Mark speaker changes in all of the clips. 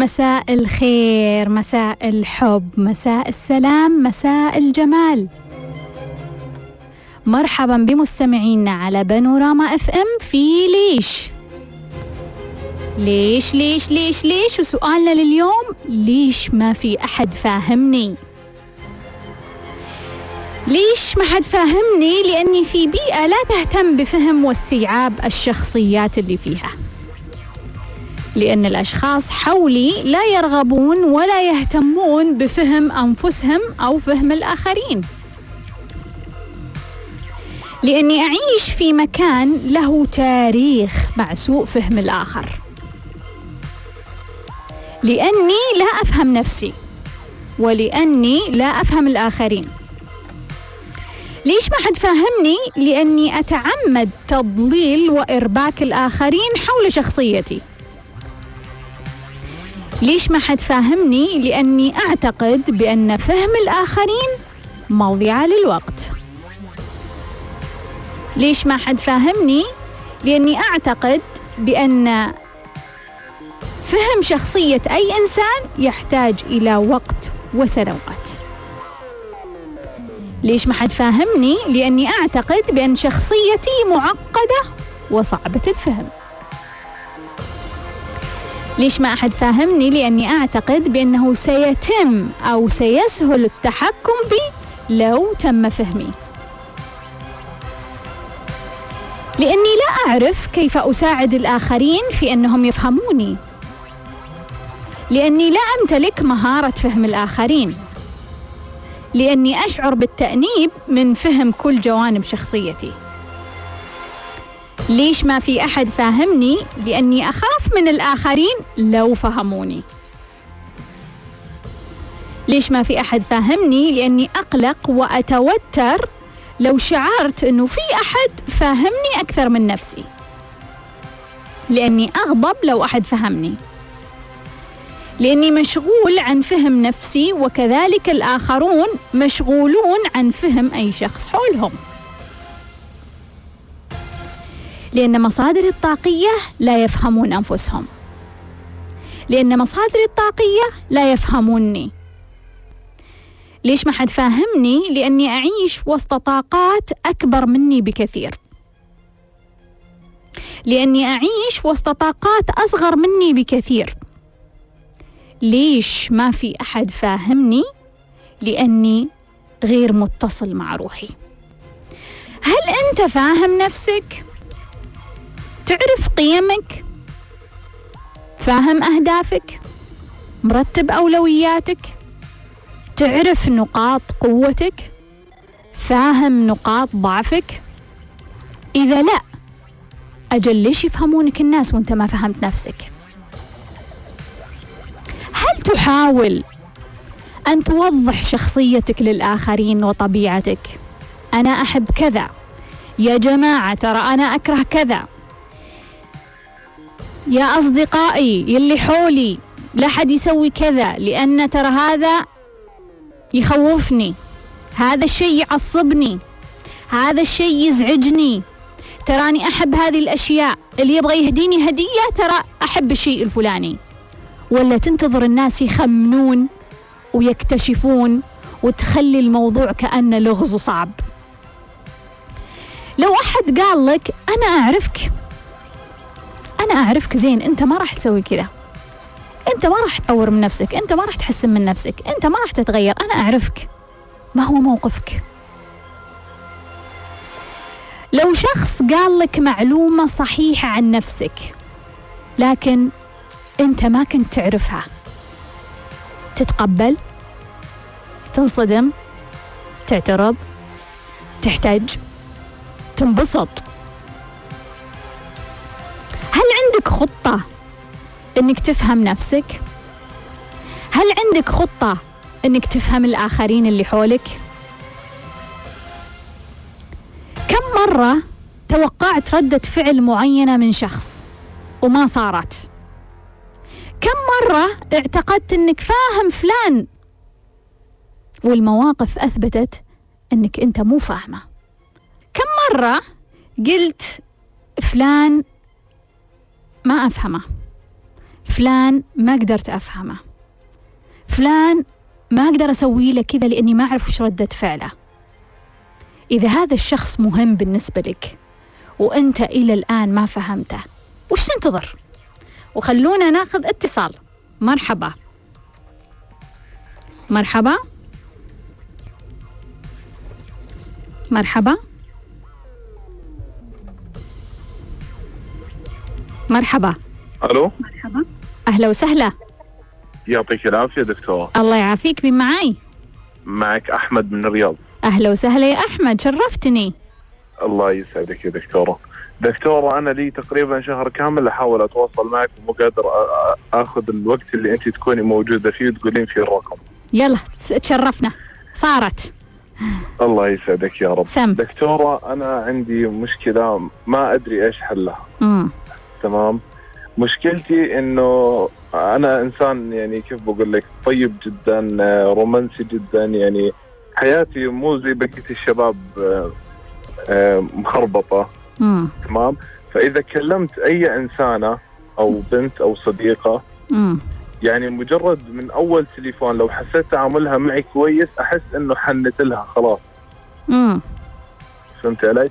Speaker 1: مساء الخير مساء الحب مساء السلام مساء الجمال. مرحبا بمستمعينا على بانوراما إف إم في ليش؟ ليش ليش ليش ليش؟ وسؤالنا لليوم ليش ما في أحد فاهمني؟ ليش ما حد فاهمني؟ لأني في بيئة لا تهتم بفهم واستيعاب الشخصيات اللي فيها. لأن الأشخاص حولي لا يرغبون ولا يهتمون بفهم أنفسهم أو فهم الآخرين. لأني أعيش في مكان له تاريخ مع سوء فهم الآخر. لأني لا أفهم نفسي ولأني لا أفهم الآخرين. ليش ما حد فاهمني؟ لأني أتعمد تضليل وإرباك الآخرين حول شخصيتي. ليش ما حد فاهمني؟ لأني أعتقد بأن فهم الآخرين مضيعة للوقت ليش ما حد فاهمني؟ لأني أعتقد بأن فهم شخصية أي إنسان يحتاج إلى وقت وسنوات ليش ما حد فاهمني؟ لأني أعتقد بأن شخصيتي معقدة وصعبة الفهم ليش ما أحد فاهمني؟ لأني أعتقد بأنه سيتم أو سيسهل التحكم بي لو تم فهمي. لأني لا أعرف كيف أساعد الآخرين في أنهم يفهموني. لأني لا أمتلك مهارة فهم الآخرين. لأني أشعر بالتأنيب من فهم كل جوانب شخصيتي. ليش ما في أحد فاهمني؟ لأني أخاف من الآخرين لو فهموني ليش ما في أحد فاهمني؟ لأني أقلق وأتوتر لو شعرت أنه في أحد فاهمني أكثر من نفسي لأني أغضب لو أحد فهمني لأني مشغول عن فهم نفسي وكذلك الآخرون مشغولون عن فهم أي شخص حولهم لأن مصادر الطاقية لا يفهمون أنفسهم. لأن مصادر الطاقية لا يفهموني. ليش ما حد فاهمني؟ لأني أعيش وسط طاقات أكبر مني بكثير. لأني أعيش وسط طاقات أصغر مني بكثير. ليش ما في أحد فاهمني؟ لأني غير متصل مع روحي. هل أنت فاهم نفسك؟ تعرف قيمك؟ فاهم أهدافك؟ مرتب أولوياتك؟ تعرف نقاط قوتك؟ فاهم نقاط ضعفك؟ إذا لا أجل ليش يفهمونك الناس وأنت ما فهمت نفسك؟ هل تحاول أن توضح شخصيتك للآخرين وطبيعتك؟ أنا أحب كذا. يا جماعة ترى أنا أكره كذا. يا أصدقائي يلي حولي لا حد يسوي كذا لأن ترى هذا يخوفني. هذا الشيء يعصبني. هذا الشيء يزعجني. تراني أحب هذه الأشياء. اللي يبغى يهديني هدية ترى أحب الشيء الفلاني. ولا تنتظر الناس يخمنون ويكتشفون وتخلي الموضوع كأنه لغز وصعب. لو أحد قال لك أنا أعرفك أنا أعرفك زين أنت ما راح تسوي كذا. أنت ما راح تطور من نفسك أنت ما راح تحسن من نفسك أنت ما راح تتغير أنا أعرفك. ما هو موقفك. لو شخص قال لك معلومة صحيحة عن نفسك لكن أنت ما كنت تعرفها تتقبل تنصدم تعترض تحتاج تنبسط. عندك خطة إنك تفهم نفسك؟ هل عندك خطة إنك تفهم الآخرين اللي حولك؟ كم مرة توقعت ردة فعل معينة من شخص وما صارت؟ كم مرة اعتقدت إنك فاهم فلان والمواقف أثبتت إنك أنت مو فاهمة كم مرة قلت فلان ما أفهمه. فلان ما قدرت أفهمه. فلان ما أقدر أسوي له كذا لأني ما أعرف وش ردة فعله. إذا هذا الشخص مهم بالنسبة لك وأنت إلى الآن ما فهمته وش تنتظر؟ وخلونا ناخذ اتصال. مرحبا. مرحبا. مرحبا. مرحبا.
Speaker 2: ألو؟
Speaker 1: مرحبا. أهلا وسهلا.
Speaker 2: يعطيك العافية دكتوره
Speaker 1: الله يعافيك مين معي
Speaker 2: معك أحمد من الرياض.
Speaker 1: أهلا وسهلا يا أحمد شرفتني.
Speaker 2: الله يسعدك يا دكتوره دكتوره أنا لي تقريبا شهر كامل أحاول أتواصل معك ومو قادر أخذ الوقت اللي أنت تكوني موجودة فيه وتقولين فيه الرقم.
Speaker 1: يلا تشرفنا. صارت.
Speaker 2: الله يسعدك يا رب.
Speaker 1: سم.
Speaker 2: دكتورة أنا عندي مشكلة ما أدري إيش حلها.
Speaker 1: امم
Speaker 2: تمام. مشكلتي إنه أنا إنسان يعني كيف بقول لك طيب جدا رومانسي جدا يعني حياتي مو زي بقية الشباب مخربطة.
Speaker 1: مم.
Speaker 2: تمام؟ فإذا كلمت أي إنسانة أو بنت أو صديقة
Speaker 1: مم.
Speaker 2: يعني مجرد من أول تليفون لو حسيت تعاملها معي كويس أحس إنه حنت لها خلاص.
Speaker 1: امم
Speaker 2: فهمت علي؟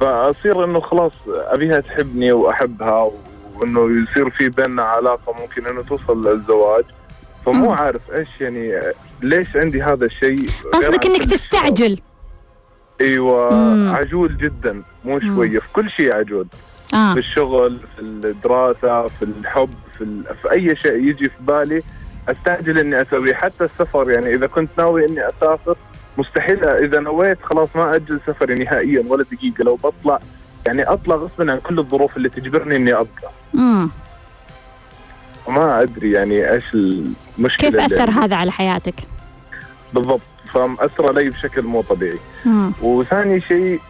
Speaker 2: فأصير إنه خلاص أبيها تحبني وأحبها وإنه يصير في بيننا علاقة ممكن إنه توصل للزواج فمو
Speaker 1: مم.
Speaker 2: عارف إيش يعني ليش عندي هذا الشيء
Speaker 1: قصدك
Speaker 2: إنك
Speaker 1: تستعجل
Speaker 2: إيوه
Speaker 1: مم.
Speaker 2: عجول جدا مو. شوية في كل شيء عجول
Speaker 1: آه
Speaker 2: في الشغل في الدراسة في الحب في, ال... في أي شيء يجي في بالي أستعجل إني أسويه حتى السفر يعني إذا كنت ناوي إني أسافر مستحيل. إذا نويت خلاص ما أجل سفري نهائيا ولا دقيقة. لو بطلع يعني أطلع غصبا عن كل الظروف اللي تجبرني إني ابقى
Speaker 1: امم
Speaker 2: ما أدري يعني إيش المشكلة
Speaker 1: كيف
Speaker 2: أثر.
Speaker 1: هذا على حياتك؟
Speaker 2: بالضبط. فمأثر علي بشكل مو طبيعي.
Speaker 1: امم
Speaker 2: وثاني شيء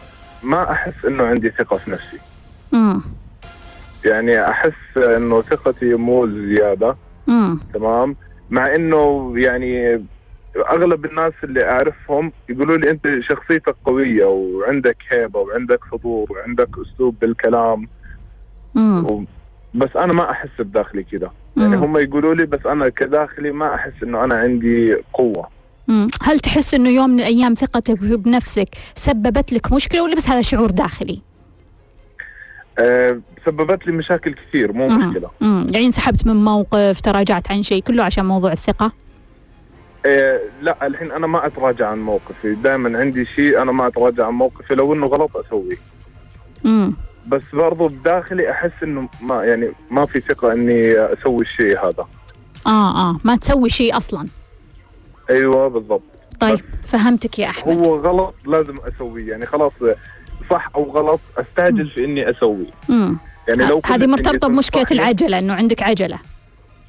Speaker 2: ما أحس إنه عندي ثقة في نفسي.
Speaker 1: امم
Speaker 2: يعني أحس إنه ثقتي مو زيادة.
Speaker 1: امم
Speaker 2: تمام؟ مع إنه يعني أغلب الناس اللي أعرفهم يقولوا لي أنت شخصيتك قوية وعندك هيبة وعندك حضور وعندك أسلوب بالكلام و... بس أنا ما أحس بداخلي كذا يعني هم يقولوا لي بس أنا كداخلي ما أحس إنه أنا عندي قوة
Speaker 1: مم. هل تحس إنه يوم من الأيام ثقتك بنفسك سببت لك مشكلة ولا بس هذا شعور داخلي؟
Speaker 2: أه سببت لي مشاكل كثير مو
Speaker 1: مم.
Speaker 2: مشكلة
Speaker 1: امم يعني انسحبت من موقف تراجعت عن شيء كله عشان موضوع الثقة؟
Speaker 2: أه لا الحين أنا ما أتراجع عن موقفي. دائما عندي شيء أنا ما أتراجع عن موقفي لو إنه غلط أسويه.
Speaker 1: امم
Speaker 2: بس برضو بداخلي أحس إنه ما يعني ما في ثقة إني أسوي الشيء هذا.
Speaker 1: آه آه. ما تسوي شيء أصلا.
Speaker 2: أيوه بالضبط.
Speaker 1: طيب فهمتك يا أحمد.
Speaker 2: هو غلط لازم أسويه. يعني خلاص صح أو غلط أستعجل في إني أسويه.
Speaker 1: امم
Speaker 2: يعني لو
Speaker 1: هذه مرتبطة
Speaker 2: بمشكلة
Speaker 1: العجلة إنه عندك عجلة.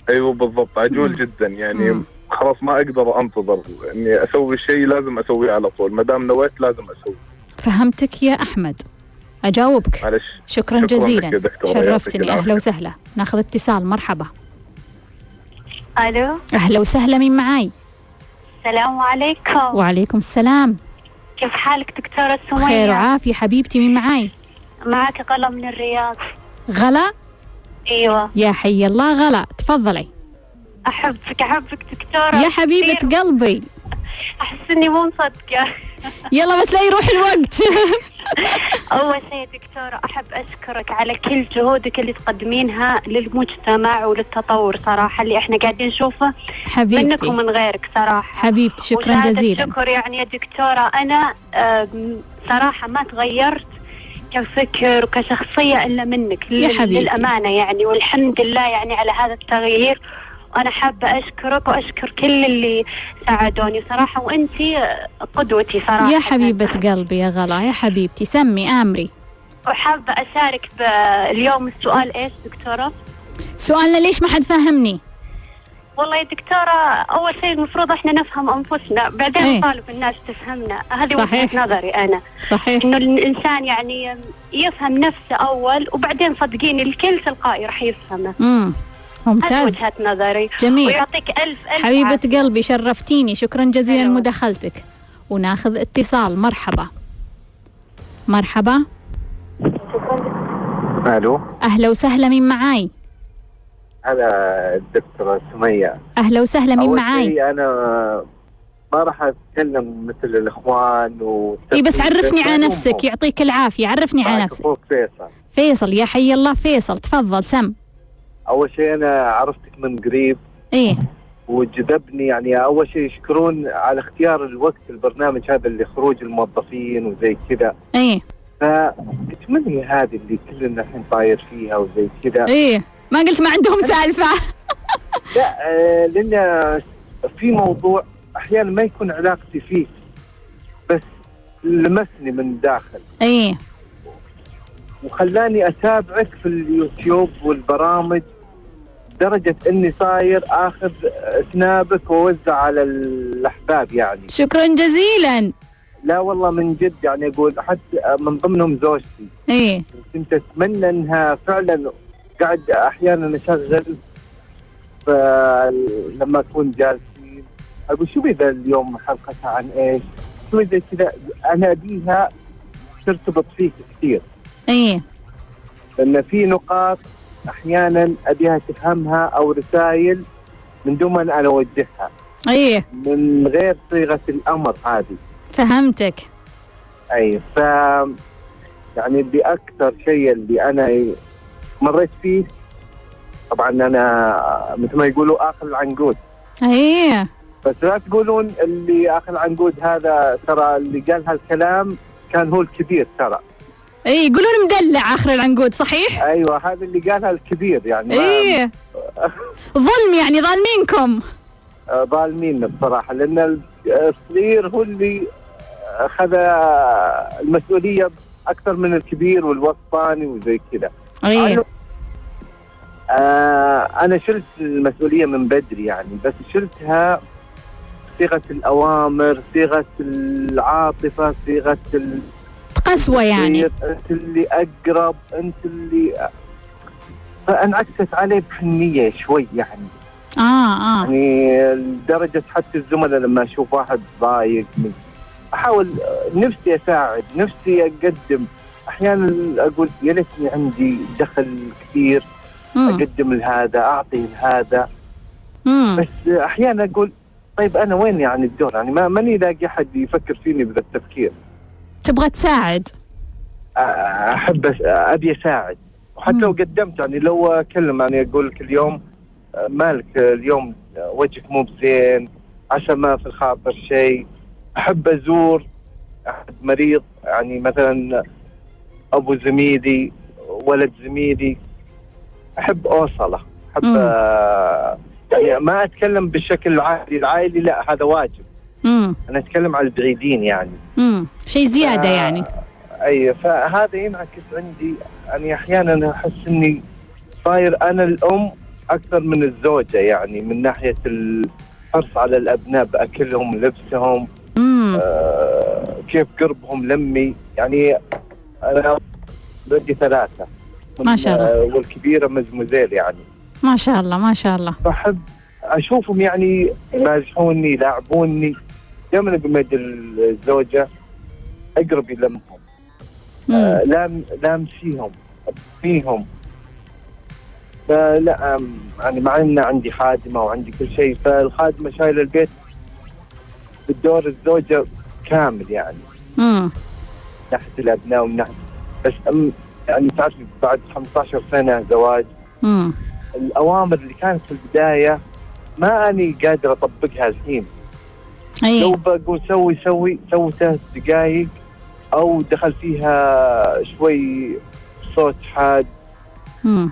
Speaker 2: أيوه بالضبط. عجول
Speaker 1: مم.
Speaker 2: جدا. يعني
Speaker 1: مم.
Speaker 2: خلاص ما أقدر أنتظر إني أسوي شيء لازم أسويه على طول ما دام نويت لازم أسويه.
Speaker 1: فهمتك يا أحمد. أجاوبك.
Speaker 2: معلش.
Speaker 1: شكرا,
Speaker 2: شكراً
Speaker 1: جزيلا. شرفتني. أهلا وسهلا. ناخذ اتصال. مرحبا.
Speaker 3: ألو.
Speaker 1: أهلا وسهلا. مين معاي؟
Speaker 3: السلام عليكم.
Speaker 1: وعليكم السلام.
Speaker 3: كيف حالك دكتورة سمية؟
Speaker 1: خير وعافية. حبيبتي مين معاي؟
Speaker 3: معك قلم من الرياض.
Speaker 1: غلا؟
Speaker 3: أيوه.
Speaker 1: يا حي الله غلا. تفضلي.
Speaker 3: أحبك أحبك دكتورة.
Speaker 1: يا حبيبة
Speaker 3: كثير.
Speaker 1: قلبي.
Speaker 3: أحس إني مو مصدقة.
Speaker 1: يلا بس لا يروح الوقت.
Speaker 3: أول شيء دكتورة أحب أشكرك على كل جهودك اللي تقدمينها للمجتمع وللتطور صراحة اللي إحنا قاعدين نشوفه منك
Speaker 1: حبيبتي
Speaker 3: ومن غيرك صراحة.
Speaker 1: حبيبتي شكرا جزيلا.
Speaker 3: شكر يعني يا دكتورة. أنا آم، صراحة ما تغيرت كفكر وكشخصية إلا منك
Speaker 1: يا حبيبتي.
Speaker 3: للأمانة يعني والحمد لله يعني على هذا التغيير. وأنا حابة أشكرك وأشكر كل اللي ساعدوني صراحة وأنت قدوتي صراحة.
Speaker 1: يا حبيبة قلبي يا غلا يا حبيبتي سمي آمري.
Speaker 3: وحابة أشارك اليوم السؤال إيش دكتورة؟
Speaker 1: سؤالنا ليش ما حد فاهمني
Speaker 3: والله يا دكتورة أول شيء المفروض إحنا نفهم أنفسنا بعدين
Speaker 1: إيه.
Speaker 3: نطالب الناس تفهمنا. هذه. وجهة نظري أنا.
Speaker 1: صحيح.
Speaker 3: إنه الإنسان يعني يفهم نفسه أول وبعدين صدقيني الكل تلقائي راح يفهمه.
Speaker 1: امم ممتاز.
Speaker 3: وجهه نظري.
Speaker 1: جميل.
Speaker 3: ويعطيك الف ألف
Speaker 1: حبيبة
Speaker 3: عافية.
Speaker 1: قلبي شرفتيني. شكرا جزيلا
Speaker 3: أيوة.
Speaker 1: لمداخلتك وناخذ اتصال. مرحبا. مرحبا.
Speaker 4: ألو.
Speaker 1: أهلا وسهلا مين معاي؟
Speaker 5: هلا الدكتورة سمية.
Speaker 1: أهلا وسهلا مين معاي؟
Speaker 5: أنا ما راح أتكلم مثل الإخوان و
Speaker 1: إي بس عرفني على نفسك. يعطيك العافية. عرفني على نفسك.
Speaker 5: أخوك فيصل.
Speaker 1: فيصل يا حي الله فيصل. تفضل سم.
Speaker 5: أول شيء أنا عرفتك من قريب.
Speaker 1: إيه.
Speaker 5: وجذبني يعني أول شيء يشكرون على اختيار الوقت البرنامج هذا اللي خروج الموظفين وزي كذا.
Speaker 1: إيه.
Speaker 5: فأتمنى هذه اللي كلنا الحين طاير فيها وزي كذا.
Speaker 1: إيه. ما قلت ما عندهم سالفة.
Speaker 5: لا آه، لأن في موضوع أحيانا ما يكون علاقتي فيه بس لمسني من داخل.
Speaker 1: إيه.
Speaker 5: وخلاني أتابعك في اليوتيوب والبرامج. درجة إني صاير آخذ سنابك وأوزع على الأحباب يعني.
Speaker 1: شكرا جزيلا.
Speaker 5: لا والله من جد يعني أقول حتى من ضمنهم زوجتي.
Speaker 1: إيه.
Speaker 5: كنت أتمنى إنها فعلا قاعد أحيانا أشغل فلما أكون جالسين أقول شوف اذا اليوم حلقتها عن إيش؟ شوف اذا كذا؟ أنا أبيها ترتبط فيك كثير.
Speaker 1: إيه.
Speaker 5: لأن في نقاط أحيانا ابيها تفهمها أو رسائل من دون ما أنا أوجهها.
Speaker 1: إيه
Speaker 5: من غير صيغة الأمر هذه.
Speaker 1: فهمتك.
Speaker 5: أي ف يعني بأكثر شيء اللي أنا مريت فيه طبعا أنا مثل ما يقولوا آخر العنقود.
Speaker 1: إيه
Speaker 5: بس لا تقولون اللي آخر العنقود هذا ترى اللي قال هالكلام كان هو الكبير ترى.
Speaker 1: إيه يقولون مدلع آخر العنقود صحيح؟
Speaker 5: أيوه هذا اللي قالها الكبير يعني
Speaker 1: إيه ظلم يعني ظالمينكم.
Speaker 5: آه، ظالمين بصراحة لأن الصغير هو اللي أخذ المسؤولية أكثر من الكبير والوسطاني وزي كذا. آه أنا شلت المسؤولية من بدري يعني بس شلتها صيغة الأوامر صيغة العاطفة صيغة ال-
Speaker 1: قسوة يعني.
Speaker 5: أنت اللي أقرب أنت اللي فانعكست عليه بحنيه شوي يعني.
Speaker 1: آه آه.
Speaker 5: يعني لدرجة حتى الزملاء لما أشوف واحد ضايق من أحاول نفسي أساعد نفسي أقدم. أحيانا أقول يا ليتني عندي دخل كثير
Speaker 1: مم.
Speaker 5: أقدم لهذا أعطي لهذا.
Speaker 1: مم.
Speaker 5: بس أحيانا أقول طيب أنا وين يعني الدور؟ يعني ما ماني لاقي أحد يفكر فيني بذا التفكير.
Speaker 1: تبغى تساعد؟
Speaker 5: أحب أبي أساعد. وحتى. لو قدمت يعني لو أكلم يعني أقول لك اليوم آه، مالك اليوم آه، وجهك مو بزين عشان ما في الخاطر شيء. أحب أزور أحد مريض يعني مثلا أبو زميلي ولد زميلي. أحب أوصله.
Speaker 1: أحب.
Speaker 5: آه، يعني ما أتكلم بالشكل العائلي العائلي لا هذا واجب.
Speaker 1: امم
Speaker 5: أنا أتكلم على البعيدين يعني.
Speaker 1: امم شيء زيادة
Speaker 5: آه،
Speaker 1: يعني.
Speaker 5: أي فهذا ينعكس عندي. يعني أحيانا أحس إني صاير أنا الأم أكثر من الزوجة يعني من ناحية الحرص على الأبناء بأكلهم لبسهم آه كيف قربهم لمي. يعني أنا بدي ثلاثة.
Speaker 1: ما شاء الله.
Speaker 5: آه، والكبيرة مزمزيل يعني.
Speaker 1: ما شاء الله ما شاء الله.
Speaker 5: فأحب أشوفهم يعني يمازحوني يلاعبوني. دائما أقول مد الزوجة اقربي لمهم آه، لام لامسيهم فيهم فلا يعني مع ان عندي خادمة وعندي كل شيء فالخادمة شايلة البيت بالدور الزوجة كامل يعني.
Speaker 1: امم
Speaker 5: من ناحيه الأبناء ومن ناحيه بس أم يعني تعرفي بعد 15 سنة زواج.
Speaker 1: امم
Speaker 5: الأوامر اللي كانت في البداية ما أني قادر أطبقها الحين. لو
Speaker 1: إيه
Speaker 5: بقول سوي سوي سوي ثلاث دقائق أو دخل فيها شوي صوت حاد.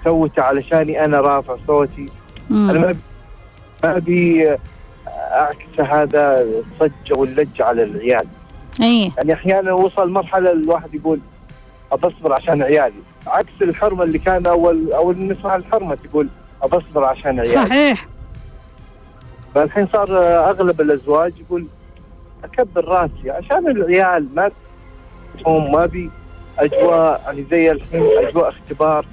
Speaker 5: سوته علشاني أنا رافع صوتي. أنا
Speaker 1: امم
Speaker 5: ما أبي أعكس هذا الصجه واللجة على العيال.
Speaker 1: إيه.
Speaker 5: يعني أحيانا وصل مرحلة الواحد يقول ابصبر عشان عيالي. عكس الحرمة اللي كان اول أول نسمع الحرمة تقول ابصبر عشان عيالي.
Speaker 1: صحيح.
Speaker 5: فالحين صار أغلب الأزواج يقول أكبر رأسي عشان العيال ما هم ما بي أجواء يعني زي الحين أجواء اختبار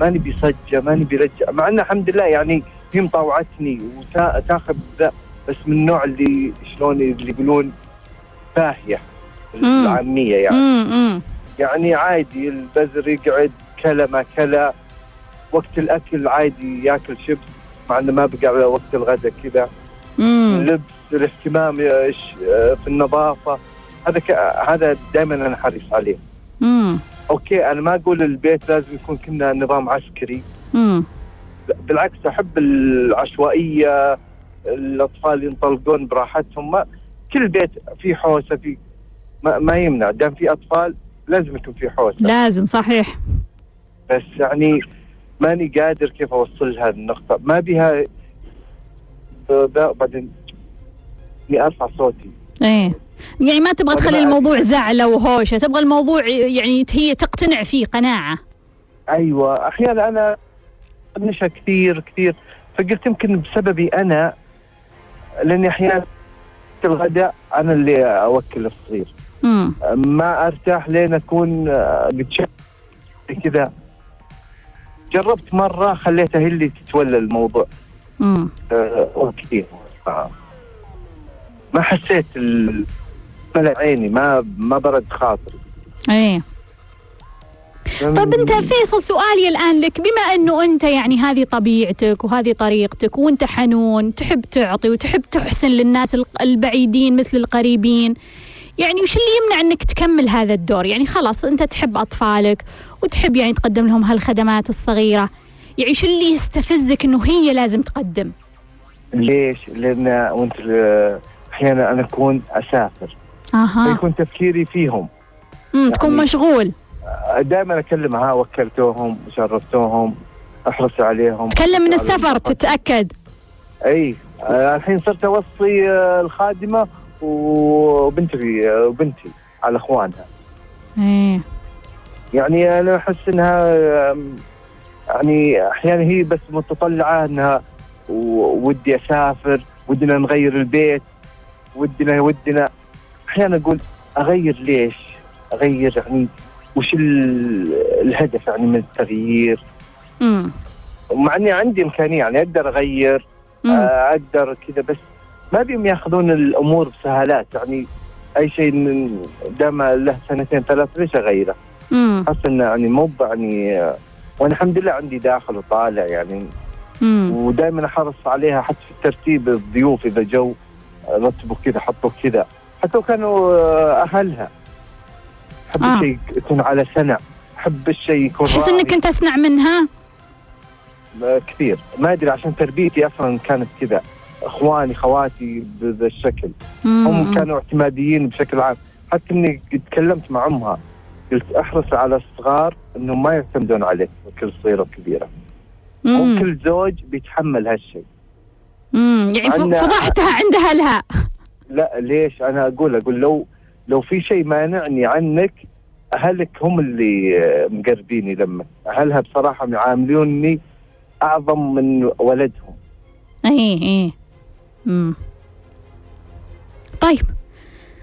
Speaker 5: ما نبي صجه ما نبي رجع مع إنه الحمد لله يعني هي مطاوعتني وتاخذ ذا بس من النوع اللي شلون اللي يقولون فاهية
Speaker 1: مم.
Speaker 5: العامية يعني.
Speaker 1: امم امم
Speaker 5: يعني عادي البزر يقعد كلا ما كلا وقت الأكل عادي ياكل شيبس. مع إنه ما بقى على وقت الغداء كذا. اللبس الاهتمام آه، في النظافة. هذا ك... هذا دائما أنا حريص عليه.
Speaker 1: امم
Speaker 5: أوكي أنا ما أقول البيت لازم يكون كنا نظام عسكري. لا، بالعكس أحب العشوائية الأطفال ينطلقون براحتهم. ما كل بيت فيه حوسة في ما, ما يمنع. دام في أطفال لازم يكون في حوسة.
Speaker 1: لازم صحيح.
Speaker 5: بس يعني ماني قادر كيف أوصل لها النقطة. ما بها ب- بعدين إني أرفع صوتي.
Speaker 1: إيه. يعني ما تبغى تخلي الموضوع زعلة وهوشة تبغى الموضوع يعني هي تقتنع فيه قناعة.
Speaker 5: أيوه. أحيانا أنا نشا كثير كثير. فقلت يمكن بسببي أنا لأني أحيانا في الغداء أنا اللي أوكل الصغير. ما أرتاح لين أكون آه، قد كذا. جربت مرة خليتها هي اللي تتولى الموضوع.
Speaker 1: امم
Speaker 5: آه، كثير آه. ما حسيت ال- ملأ عيني ما ما برد خاطري.
Speaker 1: إيه. طب أنت فيصل سؤالي الآن لك. بما أنه أنت يعني هذه طبيعتك وهذه طريقتك وأنت حنون تحب تعطي وتحب تحسن للناس البعيدين مثل القريبين يعني وش اللي يمنع إنك تكمل هذا الدور؟ يعني خلاص أنت تحب أطفالك وتحب يعني تقدم لهم هالخدمات الصغيرة. يعني شو اللي يستفزك إنه هي لازم تقدم؟
Speaker 5: ليش؟ لأن وأنت آه، أحيانا أنا أكون أسافر.
Speaker 1: أها.
Speaker 5: فيكون تفكيري فيهم.
Speaker 1: امم تكون
Speaker 5: يعني-
Speaker 1: مشغول.
Speaker 5: دائما أكلمها وكلتوهم وشرفتوهم احرص عليهم.
Speaker 1: تكلم من
Speaker 5: على
Speaker 1: السفر. تتأكد.
Speaker 5: إي آه، الحين صرت أوصي آه، الخادمة وبنتي وبنتي على اخوانها.
Speaker 1: إيه.
Speaker 5: يعني أنا أحس إنها يعني أحيانا هي بس متطلعة إنها ودي أسافر ودنا نغير البيت ودنا ودنا. أحيانا أقول أغير ليش؟ أغير يعني وش ال- الهدف يعني من التغيير؟
Speaker 1: امم
Speaker 5: مع إني عندي إمكانية يعني أقدر
Speaker 1: أغير
Speaker 5: آه، أقدر كذا بس ما بيهم ياخذون الأمور بسهالات يعني أي شيء من دام له سنتين ثلاث ليش اغيره؟
Speaker 1: امم
Speaker 5: حاسس إنه يعني مو يعني وأنا الحمد لله عندي داخل وطالع يعني.
Speaker 1: امم
Speaker 5: ودائما أحرص عليها حتى في ترتيب الضيوف إذا جو رتبوا كذا حطوا كذا. حتى لو كانوا آه، أهلها. أحب
Speaker 1: آه.
Speaker 5: الشيء يكون على سنع أحب الشيء يكون
Speaker 1: تحس. إنك أنت تصنع منها؟
Speaker 5: آه، كثير. ما أدري عشان تربيتي أصلا كانت كذا. اخواني خواتي بهذا الشكل. هم
Speaker 1: مم.
Speaker 5: كانوا اعتماديين بشكل عام. حتى إني تكلمت مع أمها قلت أحرص على الصغار إنهم ما يعتمدون عليك كل صغيرة وكبيرة. مو
Speaker 1: مم.
Speaker 5: كل زوج بيتحمل هالشيء.
Speaker 1: مم. يعني فضحتها عند أهلها.
Speaker 5: لا ليش؟ أنا أقول أقول لو لو في شيء مانعني عنك أهلك هم اللي مقربيني لما. أهلها بصراحة يعاملوني أعظم من ولدهم.
Speaker 1: اي اي مم. طيب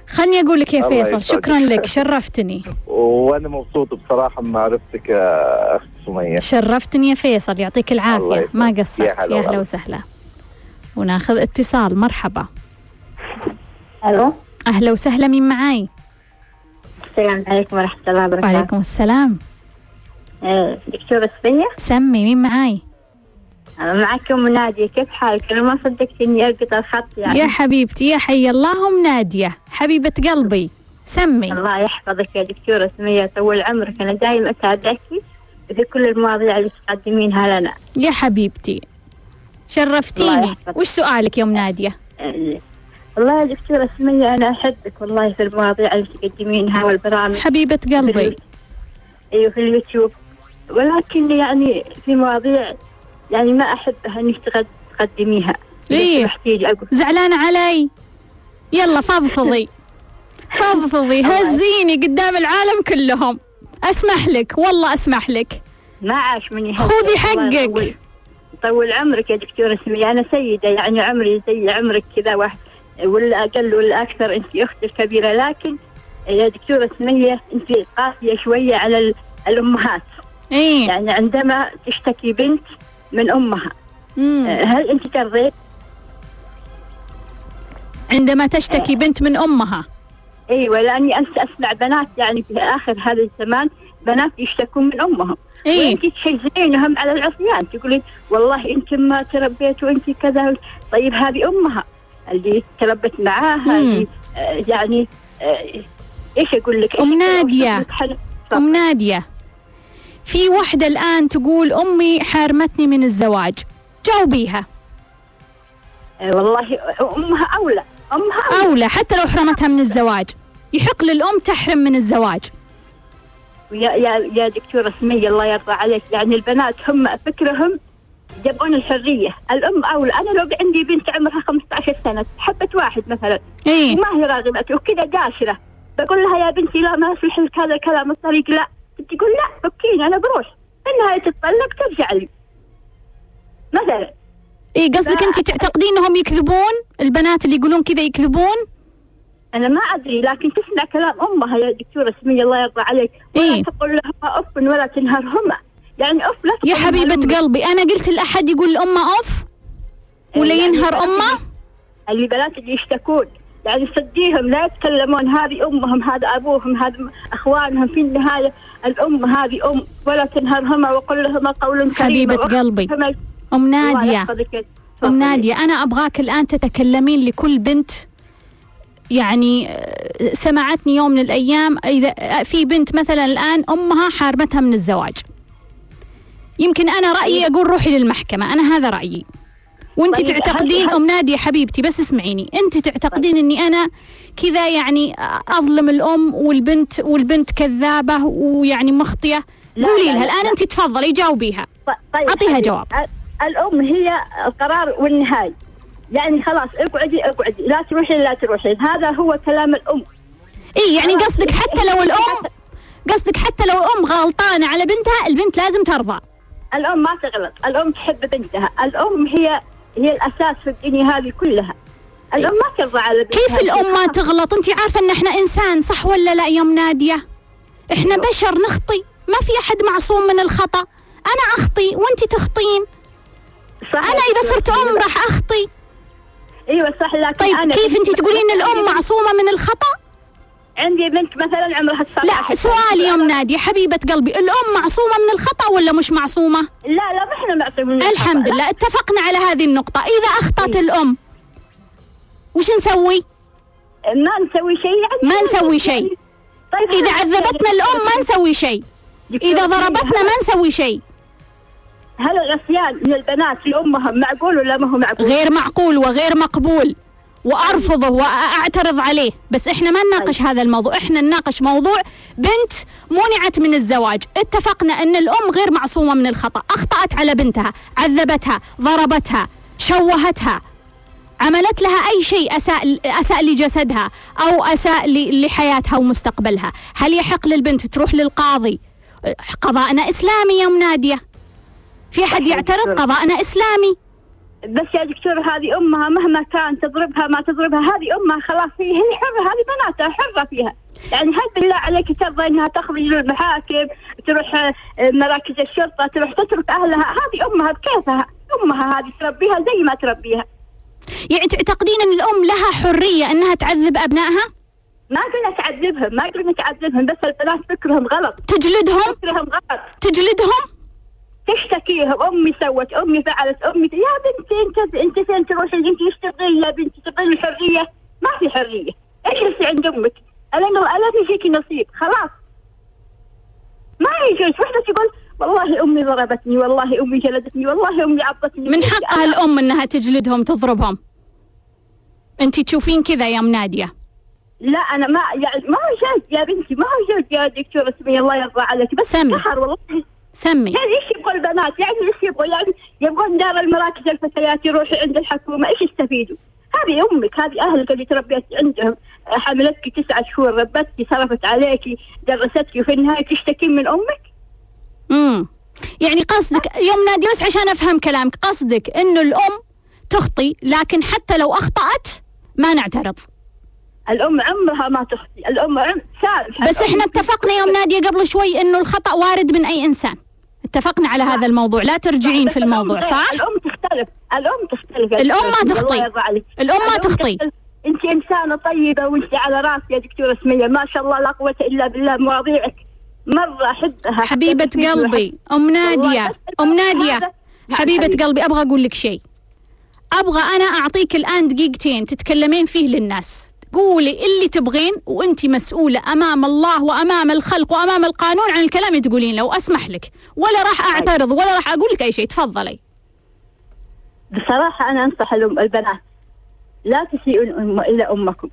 Speaker 1: خلني أقول لك يا فيصل. شكرا لك شرفتني.
Speaker 5: وأنا مبسوط بصراحة بمعرفتك يا أخت سمية.
Speaker 1: شرفتني يا فيصل يعطيك
Speaker 5: العافية.
Speaker 1: ما قصرت. يا
Speaker 5: أهلا.
Speaker 1: وسهلا. وناخذ اتصال. مرحبا.
Speaker 6: ألو؟
Speaker 1: أهلا وسهلا مين معاي؟
Speaker 6: السلام عليكم ورحمة الله وبركاته.
Speaker 1: وعليكم السلام.
Speaker 6: آه، دكتورة سبية
Speaker 1: سمي مين معاي؟
Speaker 6: معكم نادية كيف حالك؟ أنا ما صدقت إني ألقط الخط يعني.
Speaker 1: يا حبيبتي يا حي الله أم نادية. حبيبة قلبي سمي.
Speaker 6: الله يحفظك يا دكتورة سمية طول عمرك. أنا دائما أتابعك في كل المواضيع اللي تقدمينها لنا.
Speaker 1: يا حبيبتي شرفتيني. وش سؤالك يا أم نادية؟
Speaker 6: آه، والله يا دكتورة سمية أنا أحبك والله في المواضيع اللي تقدمينها والبرامج.
Speaker 1: حبيبة قلبي.
Speaker 6: أيوة في اليوتيوب. ولكن يعني في مواضيع يعني ما إنك تقد- تقدميها.
Speaker 1: ليه؟ زعلانة علي. يلا فضفضي. فضفضي. هزيني قدام العالم كلهم. أسمح لك. والله أسمح لك.
Speaker 6: ما عاش مني.
Speaker 1: خذي حقك.
Speaker 6: يطول. عمرك يا دكتورة سمية. أنا سيدة. يعني عمري زي عمرك كذا واحد. ولا أقل ولا أكثر أنت أختي الكبيرة. لكن يا دكتورة سمية أنت قاسية شوية على ال- الأمهات.
Speaker 1: إيه.
Speaker 6: يعني عندما تشتكي بنت من أمها.
Speaker 1: مم.
Speaker 6: هل أنت ترضيت؟
Speaker 1: عندما تشتكي بنت من أمها.
Speaker 6: أيوه لأني أنت أسمع بنات يعني في آخر هذا الزمان بنات يشتكون من أمهم.
Speaker 1: إيه.
Speaker 6: وأنت تشجعينهم على العصيان تقولين والله أنت ما تربيت وأنت كذا. طيب هذه أمها اللي تربت معاها. اللي آه، يعني آه، إيش أقول لك. إيش- إيش-
Speaker 1: أم نادية. في وحدة الآن تقول أمي حارمتني من الزواج. جاوبيها.
Speaker 6: آه، والله أمها أولى. أمها أولى.
Speaker 1: أولى حتى لو حرمتها من الزواج. يحق للأم تحرم من الزواج.
Speaker 6: يا يا يا دكتورة سمية الله يرضى عليك. يعني البنات هم فكرهم يبغون الحرية. الأم أولى. أنا لو عندي بنت عمرها 15 سنة حبت واحد مثلا.
Speaker 1: إيه.
Speaker 6: وما هي راغبة وكذا قاشرة. بقول لها يا بنتي لا ما يصلح هذا الكلام الطريق لا. تقول لا فكيني أنا بروح. في النهاية تتطلق ترجع لي. مثلا.
Speaker 1: إيه قصدك انت تعتقدين انهم يكذبون؟ البنات اللي يقولون كذا يكذبون؟
Speaker 6: أنا ما أدري لكن تسمع كلام أمها يا دكتورة سمية الله يرضى عليك. ولا
Speaker 1: إيه.
Speaker 6: تقول لهما أف ولا تنهرهما. يعني أف لا
Speaker 1: يا
Speaker 6: لهما
Speaker 1: قلبي أنا قلت لأحد يقول لأمه أوف؟ ولا
Speaker 6: يعني
Speaker 1: ينهر أمه؟
Speaker 6: اللي بنات اللي يشتكون. يعني صديهم لا يتكلمون هذه أمهم هذا أبوهم هذا أخوانهم في النهاية. الأم هذه أم ولا تنهرهما وقل لهما قول كريم
Speaker 1: حبيبة قلبي. أم نادية. أم. نادية أنا أبغاك الآن تتكلمين لكل بنت يعني سمعتني يوم من الأيام إذا في بنت مثلا الآن أمها حارمتها من الزواج يمكن أنا رأيي أقول روحي للمحكمة أنا هذا رأيي وانت
Speaker 6: طيب،
Speaker 1: تعتقدين أم نادية حبيبتي بس اسمعيني. انت تعتقدين إني أنا كذا يعني أظلم الأم والبنت والبنت كذابة ويعني
Speaker 6: مخطية؟
Speaker 1: قولي لها
Speaker 6: لا،
Speaker 1: الآن
Speaker 6: لا.
Speaker 1: انت تفضلي جاوبيها.
Speaker 6: طيب حبيبي،
Speaker 1: جواب.
Speaker 6: ال- الأم هي القرار والنهاية. يعني خلاص اقعدي اقعدي. لا تروحين لا تروحين. هذا هو كلام الأم.
Speaker 1: إي يعني قصدك حتى لو الام قصدك حتى لو الأم غلطانة على بنتها البنت لازم ترضى.
Speaker 6: الأم ما تغلط. الأم تحب بنتها. الأم هي هي الأساس في الدنيا هذه كلها. الأم ما ترضى على بنتها.
Speaker 1: كيف الأم ما تغلط؟ انت عارفة أن إحنا إنسان صح ولا لا يا أم نادية؟
Speaker 6: إحنا.
Speaker 1: بشر نخطي ما في أحد معصوم من الخطأ. أنا أخطي وانت تخطين.
Speaker 6: صح.
Speaker 1: أنا إذا صرت أم راح أخطي.
Speaker 6: أيوه صح لكن
Speaker 1: طيب
Speaker 6: أنا
Speaker 1: كيف انت تقولين
Speaker 6: الأم
Speaker 1: معصومة من الخطأ؟
Speaker 6: عندي بنت مثلا عمرها 19
Speaker 1: لا سؤالي يا ام ناديه حبيبة قلبي الأم معصومة من الخطأ ولا مش معصومة؟
Speaker 6: لا لا ما إحنا معصومين
Speaker 1: الحمد لله اتفقنا على هذه النقطة. إذا أخطأت
Speaker 6: إيه.
Speaker 1: الأم وش نسوي؟
Speaker 6: ما نسوي شيء. يعني
Speaker 1: ما نسوي شيء.
Speaker 6: طيب
Speaker 1: إذا
Speaker 6: هل-
Speaker 1: عذبتنا الأم ما نسوي شيء. إذا ضربتنا ما نسوي شيء.
Speaker 6: هل العصيان من البنات لامهم معقول ولا ما هو معقول؟
Speaker 1: غير معقول وغير مقبول. وأرفضه وأعترض عليه. بس إحنا ما نناقش هذا الموضوع. إحنا نناقش موضوع بنت منعت من الزواج. اتفقنا إن الأم غير معصومة من الخطأ. أخطأت على بنتها عذبتها ضربتها شوهتها. عملت لها أي شيء أساء أساء لجسدها أو أساء لحياتها ومستقبلها. هل يحق للبنت تروح للقاضي؟ قضاءنا إسلامي يا ام ناديه في
Speaker 6: أحد.
Speaker 1: يعترض؟ قضاءنا إسلامي.
Speaker 6: بس يا دكتور هذه أمها مهما كان تضربها ما تضربها هذه أمها خلاص هي هي حرة هذه بناتها حرة فيها. يعني هل بالله عليك ترضى إنها تخرج للمحاكم تروح آه، مراكز الشرطة تروح تترك أهلها؟ هذه أمها بكيفها؟ أمها هذه تربيها زي ما تربيها.
Speaker 1: يعني تعتقدين ان الأم لها حرية إنها تعذب أبنائها؟
Speaker 6: ما قلنا تعذبهم ما قلنا تعذبهم بس البنات فكرهم غلط.
Speaker 1: تجلدهم؟
Speaker 6: فكرهم غلط.
Speaker 1: تجلدهم؟
Speaker 6: تشتكيهم أمي سوت أمي فعلت أمي يا بنتي أنت أنت فين تروحي؟ أنت إيش تبغين يا بنتي؟ تبغين الحرية؟ ما في حرية. إيش اللي عند أمك؟ أنا أنا في فيك نصيب. خلاص. ما يجوز وحده تقول والله أمي ضربتني والله أمي جلدتني والله أمي عضتني
Speaker 1: من حقها الام إنها تجلدهم تضربهم. أنت تشوفين كذا يا أم نادية.
Speaker 6: لا أنا ما يعني ما هو جوز يا بنتي ما هو جوز يا دكتورة سمية الله يرضى عليك. بس
Speaker 1: سمي.
Speaker 6: والله.
Speaker 1: سمي
Speaker 6: يعني إيش يبغوا البنات؟ يعني إيش يبغوا؟ يعني يبغون دار المراكز الفتيات يروحوا عند الحكومة، إيش يستفيدوا؟ هذه أمك، هذه أهلك اللي تربيت عندهم، حملتك تسعة شهور، ربتك، صرفت عليك، درستك وفي النهاية تشتكين من أمك؟
Speaker 1: امم يعني قصدك يوم نادي بس عشان أفهم كلامك قصدك إنه الأم تخطي لكن حتى لو أخطأت ما نعترض
Speaker 6: الأم عمرها ما تخطي، الأم عم سامحه
Speaker 1: بس إحنا اتفقنا يوم نادية قبل شوي إنه الخطأ وارد من أي إنسان اتفقنا على هذا الموضوع. لا ترجعين في
Speaker 6: الأم
Speaker 1: الموضوع. صح؟
Speaker 6: الأم تختلف، الأم تختلف.
Speaker 1: الأم ما تخطي. الأم ما
Speaker 6: الأم
Speaker 1: تخطي.
Speaker 6: انت إنسانة طيبة وانت على راسي يا دكتورة سمية. ما شاء الله لا قوة إلا بالله مواضيعك. مرة أحبها.
Speaker 1: حبيبة قلبي أم نادية.
Speaker 6: هذا-
Speaker 1: حبيبة
Speaker 6: حبيبي.
Speaker 1: قلبي أبغى أقول لك شيء. أبغى أنا أعطيك الآن دقيقتين تتكلمين فيه للناس. قولي اللي تبغين وانت مسؤولة أمام الله وأمام الخلق وأمام القانون عن الكلام اللي تقولين لو أسمح لك. ولا راح أعترض ولا راح أقول لك أي شيء تفضلي.
Speaker 6: بصراحة أنصح الأم البنات لا تسيئوا الأم إلى أمكم.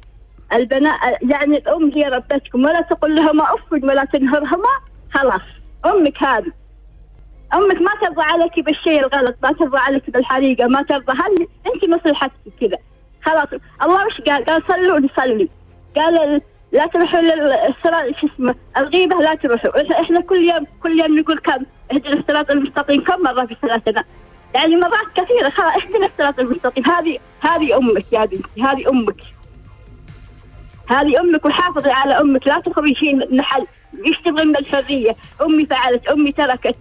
Speaker 6: البنات يعني الأم هي ربتكم ولا تقول لهما أف ولا تنهرهما خلاص. أمك هذه. أمك ما ترضى عليك بالشيء الغلط ما ترضى عليك بالحريقة ما ترضى. هل أنت مصلحتك كذا؟ خلاص. الله وش قال؟ قال صلوا نصلي. قال ال- لا تروحوا للصراط شو اسمه الغيبة لا تروحوا. إحنا كل يوم كل يوم نقول كم؟ اهدنا الصراط المستقيم. كم مرة في صلاتنا؟ يعني مرات كثيرة. خلاص اهدنا الصراط المستقيم. هذه هذه أمك يا بنتي. هذه أمك. هذه أمك وحافظي على أمك. لا تخرجين محل إيش تبغي من الحرية أمي فعلت أمي تركت.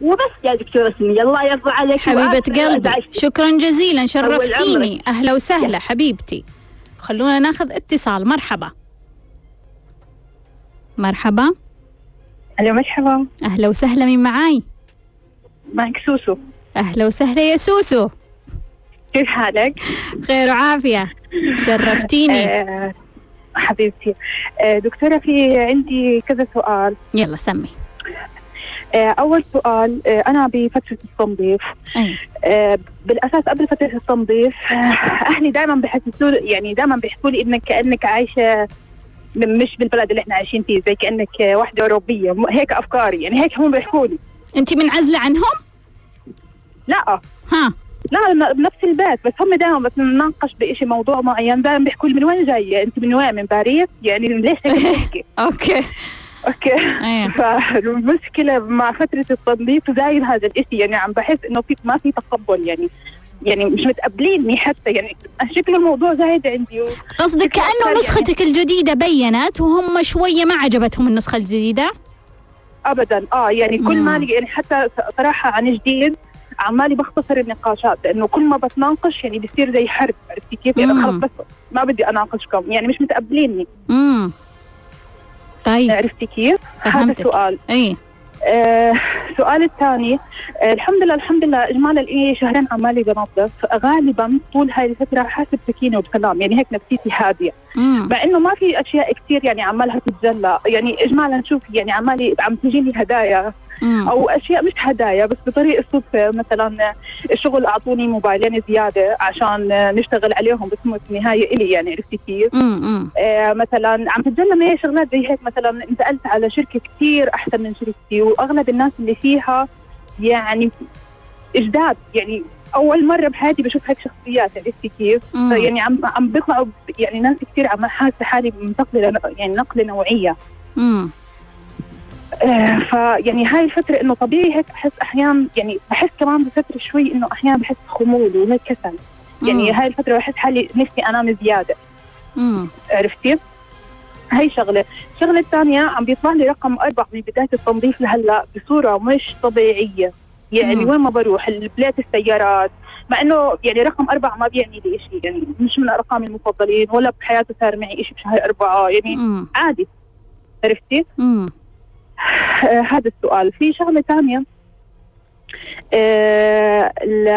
Speaker 6: وبس يا دكتورة سمية الله يرضى عليك.
Speaker 1: حبيبة قلبي. شكرا جزيلا شرفتيني. أهلا وسهلا حبيبتي. خلونا ناخذ اتصال. مرحبا. مرحبا.
Speaker 7: ألو مرحبا.
Speaker 1: أهلا وسهلا. من معاي؟
Speaker 7: معك سوسو.
Speaker 1: أهلا وسهلا يا سوسو.
Speaker 7: كيف حالك؟
Speaker 1: خير وعافية. شرفتيني.
Speaker 7: آه حبيبتي. آه دكتورة في عندي كذا سؤال.
Speaker 1: يلا سمي.
Speaker 7: آه أول سؤال آه أنا بفترة التنظيف. آه بالأساس قبل فترة التنظيف أهلي دائما بحسسوا يعني دائما بيحكوا لي إنك كأنك عايشة م- مش بالبلد اللي إحنا عايشين فيه زي كأنك واحدة أوروبية. م- هيك أفكاري يعني هيك هم بيحكوا لي.
Speaker 1: أنت منعزلة عنهم؟
Speaker 7: لا.
Speaker 1: ها.
Speaker 7: لا بنفس البيت بس هم دائما بس نناقش بشيء موضوع معين. دائما بيحكوا لي من وين جاية؟ أنت من وين؟ من باريس؟ يعني ليش هيك؟
Speaker 1: Okay.
Speaker 7: Okay.
Speaker 1: أيه.
Speaker 7: فالمشكلة مع فترة التنظيف زايد هذا الشيء يعني عم بحس إنه في ما في تقبل. يعني يعني مش متقبليني حتى. يعني شكل الموضوع زايد عندي و...
Speaker 1: قصدك كأنه
Speaker 7: يعني-
Speaker 1: نسختك الجديدة بينت وهم شوية ما عجبتهم النسخة الجديدة؟
Speaker 7: ابدا. آه يعني كل. ما يعني حتى صراحة عن جديد عمالي بختصر النقاشات. لأنه كل ما بتناقش يعني بصير زي حرب. عرفتي كيف؟ يعني. خلص بس ما بدي أناقشكم. يعني مش متقبليني.
Speaker 1: امم طيب.
Speaker 7: عرفتي كيف؟ هذا. السؤال.
Speaker 1: إي.
Speaker 7: آه الثاني. آه الحمد لله الحمد لله اجمالا لي شهرين عمالي بنظف. غالبا طول هاي الفترة حاسب سكينة وبسلام. يعني هيك نفسيتي
Speaker 1: هادية.
Speaker 7: مع إنه ما في أشياء كثير يعني عمالها تتجلى. يعني اجمالا شوفي يعني عمالي عم تجي لي هدايا. أو أشياء مش هدايا بس بطريقة الصدفه مثلا الشغل أعطوني موبايلين زيادة عشان نشتغل عليهم بس مو نهاية إلي يعني عرفتي كيف؟ آه مثلا عم معي شغلات زي هيك؟ مثلا انتقلت على شركة كثير أحسن من شركتي وأغلب الناس اللي فيها يعني إجداد. يعني أول مرة بحياتي بشوف هيك شخصيات عرفتي كيف؟ يعني عم عم بيطلعوا يعني ناس كثير عم حاسة حالي منتقله يعني نقلة نوعية.
Speaker 1: أمم.
Speaker 7: آه فيعني هاي الفترة إنه طبيعي هيك احس أحيانا يعني بحس كمان بفترة شوي إنه أحيانا بحس خمول وهيك كسل يعني
Speaker 1: أمم.
Speaker 7: هاي الفترة بحس حالي نفسي أنام زيادة
Speaker 1: أمم.
Speaker 7: عرفتي؟ هي شغلة، الشغله الثانية عم بيطلع لي رقم أربع من بداية التنظيف لهلأ بصورة مش طبيعية، يعني
Speaker 1: مم.
Speaker 7: وين ما بروح البليت السيارات مع إنه يعني رقم اربعه ما بيعني لي شيء يعني مش من أرقامي المفضلين ولا بحياتي صار معي شيء بشهر أربعة يعني
Speaker 1: أمم.
Speaker 7: عادي عرفتي؟
Speaker 1: أمم.
Speaker 7: آه هذا السؤال، في شغلة ثانية. آه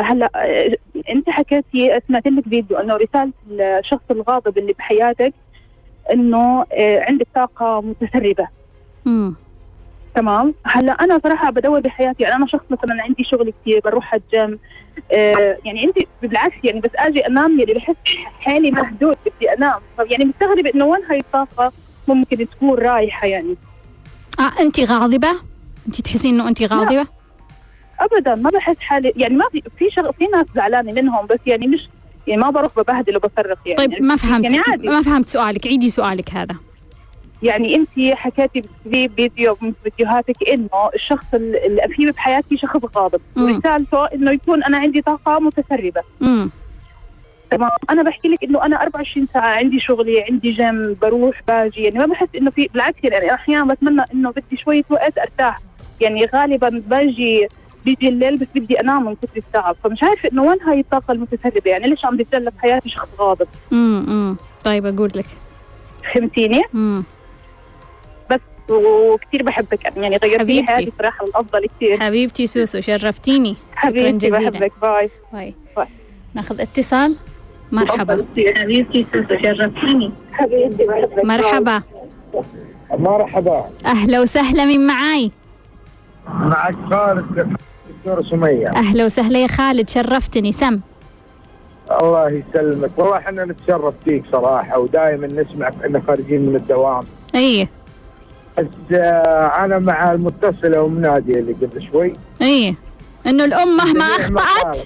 Speaker 7: هلا آه انت حكيتي سمعت لك فيديو انه رسالة الشخص الغاضب اللي بحياتك انه آه عندك طاقة متسربة.
Speaker 1: أمم.
Speaker 7: تمام؟ هلا أنا صراحة بدور بحياتي يعني أنا شخص مثلا عندي شغل كثير بروح الجيم آه يعني انت بالعكس يعني بس أجي انام يعني بحس حالي مهدود بدي انام. يعني مستغربة إنه وين هاي الطاقة ممكن تكون رايحة يعني.
Speaker 1: آه انت غاضبة؟ انت تحسين إنه انت غاضبة؟
Speaker 7: ابدا ما بحس حالي يعني ما في في شغ... في ناس زعلانة منهم بس يعني مش يعني ما بروح ببهدل وبصرخ يعني.
Speaker 1: طيب ما فهمت
Speaker 7: يعني عادي.
Speaker 1: ما فهمت سؤالك عيدي سؤالك هذا.
Speaker 7: يعني انت حكيتي في فيديو من فيديوهاتك إنه الشخص ال- اللي في بحياتي شخص غاضب.
Speaker 1: مم.
Speaker 7: ورسالته إنه يكون أنا عندي طاقة متسربه
Speaker 1: امم
Speaker 7: تمام. أنا بحكي لك إنه أنا 24 ساعة عندي شغلي عندي جيم بروح باجي. يعني ما بحس إنه في بالعكس يعني أحيانا بتمنى إنه بدي شوية وقت أرتاح. يعني غالبا باجي بيجي الليل بس بدي أنام من كثر التعب. فمش عارفة إنه وين هاي الطاقة المتسربة؟ يعني ليش عم بيتجلى بحياتي شخص غاضب؟
Speaker 1: امم طيب أقول لك.
Speaker 7: فهمتيني؟
Speaker 1: امم
Speaker 7: وكثير بحبك. يعني غيرتي
Speaker 1: حبيبتي.
Speaker 7: حياتي صراحة للافضل كثير
Speaker 1: حبيبتي سوسو شرفتيني.
Speaker 7: حبيبتي بحبك. Bye.
Speaker 1: Bye.
Speaker 7: Bye.
Speaker 1: ناخذ اتصال. مرحبا.
Speaker 8: حبيبتي شرفتيني
Speaker 7: حبيبتي بحبك
Speaker 1: مرحبا.
Speaker 9: مرحبا.
Speaker 1: أهلا وسهلا من معاي؟
Speaker 9: معك خالد دكتور سمية.
Speaker 1: أهلا وسهلا يا خالد شرفتني. سم.
Speaker 9: الله يسلمك. والله إحنا نتشرف فيك صراحة ودائما نسمعك إحنا خارجين من الدوام.
Speaker 1: إيه
Speaker 9: بس آه، أنا مع المتصلة ام نادية اللي قبل شوي.
Speaker 1: إيه إنه الأم مهما
Speaker 9: أخطأت.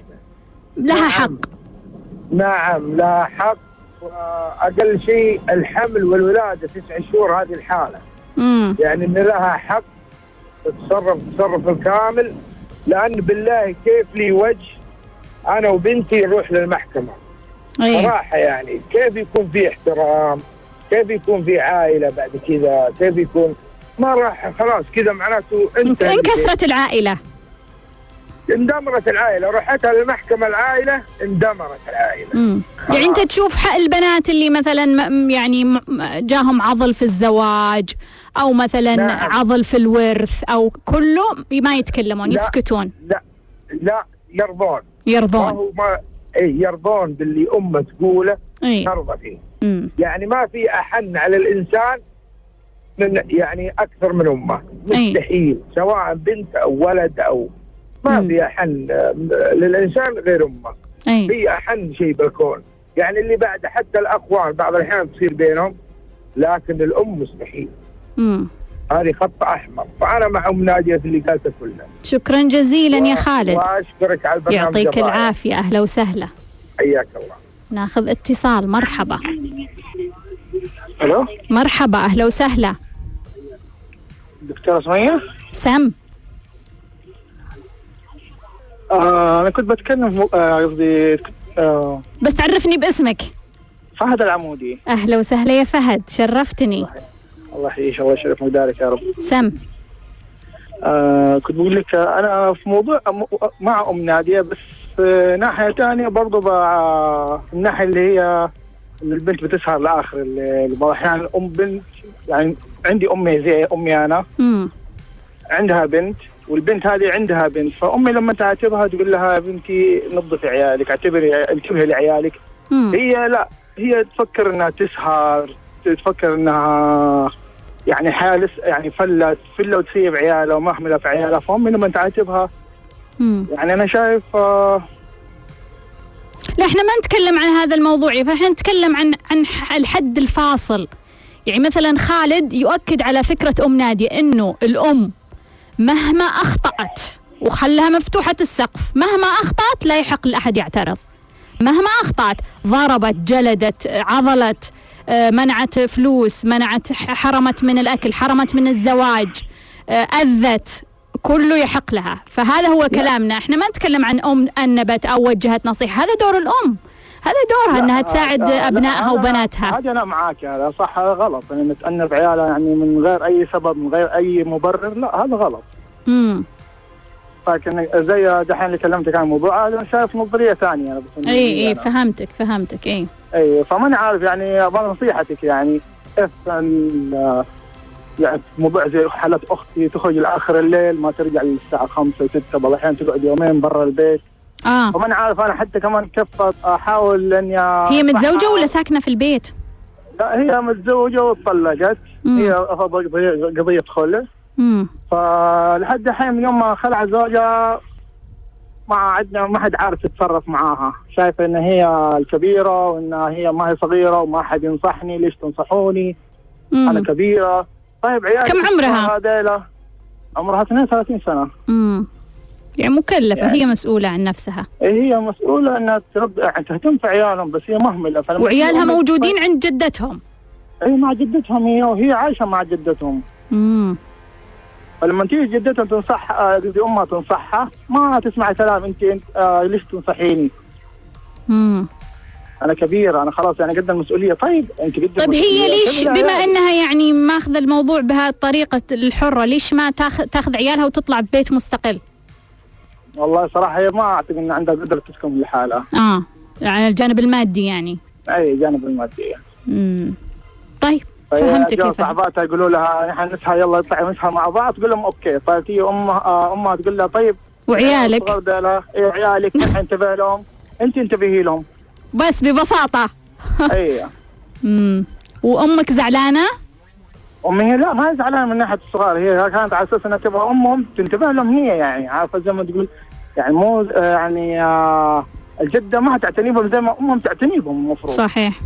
Speaker 1: لها
Speaker 9: نعم.
Speaker 1: حق.
Speaker 9: نعم لها حق. وأقل شيء الحمل والولادة تسع شهور هذه الحالة.
Speaker 1: امم
Speaker 9: يعني إن لها حق تتصرف التصرف الكامل. لأن بالله كيف لي وجه أنا وبنتي نروح للمحكمة؟
Speaker 1: إيه
Speaker 9: صراحة يعني كيف يكون في احترام؟ كيف يكون في عائلة بعد كذا؟ كيف يكون؟ ما راح خلاص كذا معناته أنت
Speaker 1: إنكسرت العائلة.
Speaker 9: اندمرت العائلة. رحتها للمحكمه العائلة اندمرت العائلة.
Speaker 1: امم يعني أنت تشوف حق البنات اللي مثلا يعني جاهم عضل في الزواج أو مثلا
Speaker 9: نعم.
Speaker 1: عضل في الورث أو كله ما يتكلمون
Speaker 9: لا.
Speaker 1: يسكتون.
Speaker 9: لا. لا يرضون. ما
Speaker 1: يرضون
Speaker 9: هو ما اي يرضون باللي أمة تقوله
Speaker 1: اي
Speaker 9: ترضى فيه.
Speaker 1: امم
Speaker 9: يعني ما في أحن على الإنسان من يعني أكثر من أمة.
Speaker 1: أي.
Speaker 9: مستحيل سواء بنت أو ولد أو ما. في احن آه، للإنسان غير امه
Speaker 1: أي.
Speaker 9: هي احن شيء بالكون. يعني اللي بعد حتى الأخوان بعض الأحيان تصير بينهم لكن الأم مستحيل.
Speaker 1: امم
Speaker 9: هذه خط أحمر. فأنا مع أم ناديه في اللي قالته كله
Speaker 1: شكرا جزيلا يا خالد.
Speaker 9: وأشكرك على البرنامج
Speaker 1: يعطيك. العافية. أهلا وسهلا.
Speaker 9: حياك الله.
Speaker 1: ناخذ اتصال. مرحبا.
Speaker 10: ألو؟
Speaker 1: مرحبا. أهلا وسهلا.
Speaker 10: دكتورة سمية؟
Speaker 1: سم.
Speaker 10: آه أنا كنت بتكلم آه، قصدي آه.
Speaker 1: بس تعرفني باسمك.
Speaker 10: فهد العمودي.
Speaker 1: أهلا وسهلا يا فهد شرفتني.
Speaker 10: الله يحييك الله يشرف مقدارك يا رب.
Speaker 1: سم.
Speaker 10: آه كنت بقول لك أنا في موضوع مع أم نادية بس آه ناحية ثانية برضه ب- الناحية اللي هي ان البنت بتسهر لآخر الليل بعض الاحيان الأم بنت يعني عندي أمي زي أمي أنا.
Speaker 1: امم
Speaker 10: عندها بنت. والبنت هذه عندها بنت فأمي لما تعاتبها تقول لها بنتي نظفي عيالك اعتبري انتبهي لعيالك.
Speaker 1: امم
Speaker 10: هي لا هي تفكر إنها تسهر تفكر إنها يعني حالس يعني فلت فله وتسيب عيالها ومهمله في عيالها. فأمي لما تعاتبها يعني أنا شايف آه
Speaker 1: لا إحنا ما نتكلم عن هذا الموضوع فاحنا نتكلم عن عن الحد الفاصل. يعني مثلا خالد يؤكد على فكرة أم نادية أنه الأم مهما أخطأت وخلها مفتوحة السقف مهما أخطأت لا يحق لأحد يعترض. مهما أخطأت ضربت جلدت عضلت آه، منعت فلوس منعت حرمت من الأكل حرمت من الزواج آه، أذت كله يحق لها. فهذا هو كلامنا. إحنا ما نتكلم عن أم أنبت أو وجهت نصيحة هذا دور الأم. هذا دورها أنها تساعد
Speaker 10: هذا-
Speaker 1: وبناتها.
Speaker 10: هذا أنا معاك هذا صح هذا غلط. يعني نتأنب عيالها يعني من غير أي سبب من غير أي مبرر لا هذا غلط.
Speaker 1: امم
Speaker 10: لكن زي دحين اللي كلمتك عن الموضوع هذا أنا شايف نظرية ثانية أنا بس
Speaker 1: إي إي فهمتك فهمتك إي.
Speaker 10: إي فماني عارف يعني أبغى نصيحتك يعني كيف يعني موضوع زي حالة أختي تخرج لآخر الليل ما ترجع للساعة 5 و6 بعض الاحيان تقعد يومين برا البيت.
Speaker 1: آه.
Speaker 10: فماني عارف أنا حتى كمان كيف أحاول إني
Speaker 1: هي متزوجة
Speaker 10: أصحها.
Speaker 1: ولا ساكنة في البيت؟
Speaker 10: لا هي متزوجة وطلقت
Speaker 1: مم.
Speaker 10: هي قضيه قضية خلع فلحد الحين من يوم ما خلع زوجها ما عندنا ما حد عارف يتصرف معاها. شايفه إن هي الكبيرة وإن هي ما هي صغيرة وما حد ينصحني ليش تنصحوني؟ أنا
Speaker 1: امم
Speaker 10: كبيرة. طيب عيالي
Speaker 1: كم عمرها؟
Speaker 10: عمرها 32 سنة.
Speaker 1: امم يعني مكلفة
Speaker 10: يعني-
Speaker 1: هي مسؤولة عن نفسها
Speaker 10: هي مسؤولة إنها ترد يعني تهتم في عيالهم بس هي مهملة فلما
Speaker 1: وعيالها موجودين عند جدتهم
Speaker 10: إي مع جدتهم هي وهي عايشة مع جدتهم
Speaker 1: امم
Speaker 10: فلما تيجي جدتها تنصح آه، قصدي أمها تنصحها ما تسمع كلام انت أنت آه ليش تنصحيني؟
Speaker 1: امم
Speaker 10: أنا كبيرة أنا خلاص يعني قد المسؤولية طيب انت قد
Speaker 1: طيب هي. ليش
Speaker 10: خلي
Speaker 1: بما
Speaker 10: العيال.
Speaker 1: إنها يعني ماخذة الموضوع بهالطريقة الحرة ليش ما تاخذ تاخذ عيالها وتطلع ببيت مستقل؟
Speaker 10: والله صراحة هي ما أعتقد إن عندها قدرة تسكن لحالها
Speaker 1: آه على الجانب المادي يعني.
Speaker 10: أي جانب الماديه
Speaker 1: امم طيب فهمتك يا
Speaker 5: أبو
Speaker 1: فهد.
Speaker 5: صاحباتها يقولوا لها نحن نسهر يلا نطلع نسهر مع بعض تقول لهم okay. فتيجي امها آه، أمها تقول لها طيب
Speaker 1: وعيالك.
Speaker 5: اي عيالك نحن انتبه لهم. أنت انتبهي لهم.
Speaker 1: بس ببساطة.
Speaker 5: أي.
Speaker 1: امم وأمك زعلانة؟
Speaker 5: امي هي لا ما هي زعلانة من ناحية الصغار. هي كانت على أساس إنها تبغى أمهم تنتبه لهم هي يعني. عارفة زي ما تقول يعني مو آه، يعني آه، الجدة ما تعتني بهم زي ما أمهم تعتني بهم المفروض.
Speaker 1: صحيح.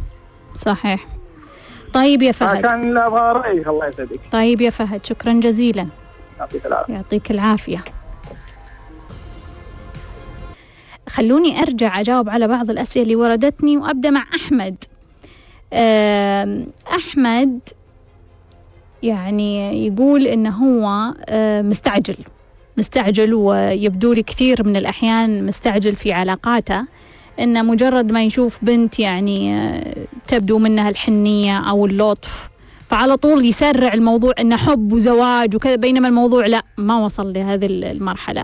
Speaker 1: صحيح. طيب يا فهد.
Speaker 5: فكان لا أبغى رايك الله يسعدك.
Speaker 1: طيب يا فهد شكرا جزيلا.
Speaker 5: يعطيك العافية.
Speaker 1: يعطيك العافية. خلوني أرجع أجاوب على بعض الأسئلة اللي وردتني وأبدأ مع أحمد. آم، أحمد يعني يقول إنه هو آه، مستعجل. مستعجل ويبدو لي كثير من الأحيان مستعجل في علاقاته إنه مجرد ما يشوف بنت يعني آه، تبدو منها الحنية أو اللطف فعلى طول يسرع الموضوع إنه حب وزواج وكذا بينما الموضوع لا ما وصل لهذه المرحلة.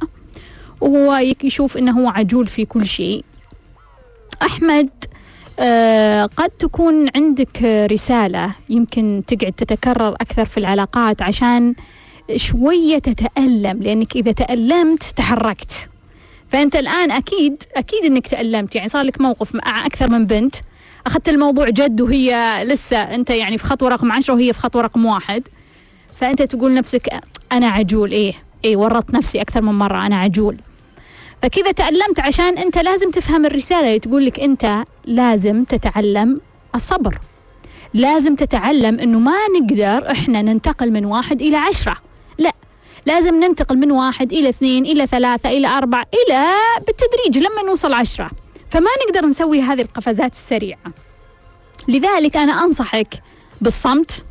Speaker 1: وهو يشوف إنه هو عجول في كل شيء. أحمد قد تكون عندك رسالة يمكن تقعد تتكرر أكثر في العلاقات عشان شوية تتألم لأنك إذا تألمت تحركت. فأنت الآن أكيد أكيد إنك تألمت يعني صار لك موقف مع أكثر من بنت أخذت الموضوع جد وهي لسه أنت يعني في خطوه رقم عشرة وهي في خطوه رقم واحد. فأنت تقول نفسك أنا عجول إيه إيه ورطت نفسي أكثر من مرة أنا عجول. فكذا تألمت عشان أنت لازم تفهم الرسالة اللي تقول لك أنت لازم تتعلم الصبر. لازم تتعلم إنه ما نقدر إحنا ننتقل من واحد إلى عشرة. لا لازم ننتقل من واحد إلى اثنين إلى ثلاثة إلى أربعة إلى بالتدريج لما نوصل عشرة. فما نقدر نسوي هذه القفزات السريعة. لذلك أنا أنصحك بالصمت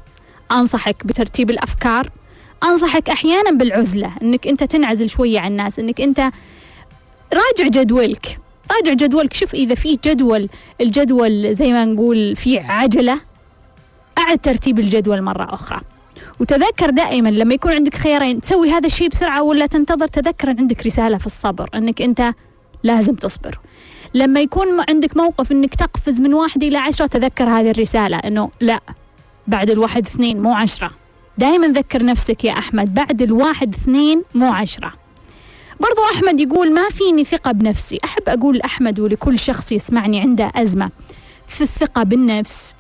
Speaker 1: أنصحك بترتيب الأفكار أنصحك أحيانا بالعزلة أنك أنت تنعزل شوية عن الناس أنك أنت راجع جدولك. راجع جدولك. شوف إذا في جدول الجدول زي ما نقول في عجلة أعد ترتيب الجدول مرة أخرى. وتذكر دائما لما يكون عندك خيارين تسوي هذا الشيء بسرعة ولا تنتظر تذكر أن عندك رسالة في الصبر أنك أنت لازم تصبر. لما يكون عندك موقف إنك تقفز من واحد إلى عشرة تذكر هذه الرسالة إنه لا بعد الواحد اثنين مو عشرة. دائما ذكر نفسك يا أحمد بعد الواحد اثنين مو عشرة. برضو أحمد يقول ما فيني ثقة بنفسي. أحب أقول لاحمد ولكل شخص يسمعني عنده أزمة في الثقة بالنفس.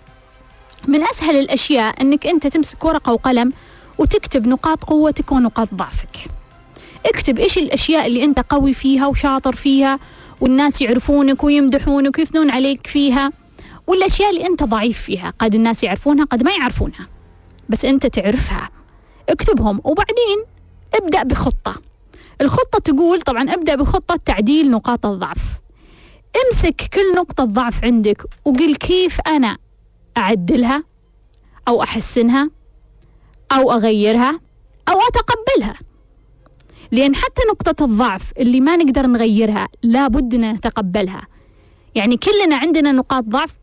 Speaker 1: من أسهل الأشياء أنك أنت تمسك ورقة وقلم وتكتب نقاط قوتك ونقاط ضعفك. اكتب إيش الأشياء اللي أنت قوي فيها وشاطر فيها والناس يعرفونك ويمدحونك ويثنون عليك فيها والأشياء اللي أنت ضعيف فيها. قد الناس يعرفونها قد ما يعرفونها. بس أنت تعرفها. اكتبهم وبعدين ابدأ بخطة. الخطة تقول طبعا أبدأ بخطة تعديل نقاط الضعف. امسك كل نقطة ضعف عندك وقل كيف أنا أعدلها أو أحسنها أو أغيرها أو أتقبلها. لأن حتى نقطة الضعف اللي ما نقدر نغيرها لابد نتقبلها. يعني كلنا عندنا نقاط ضعف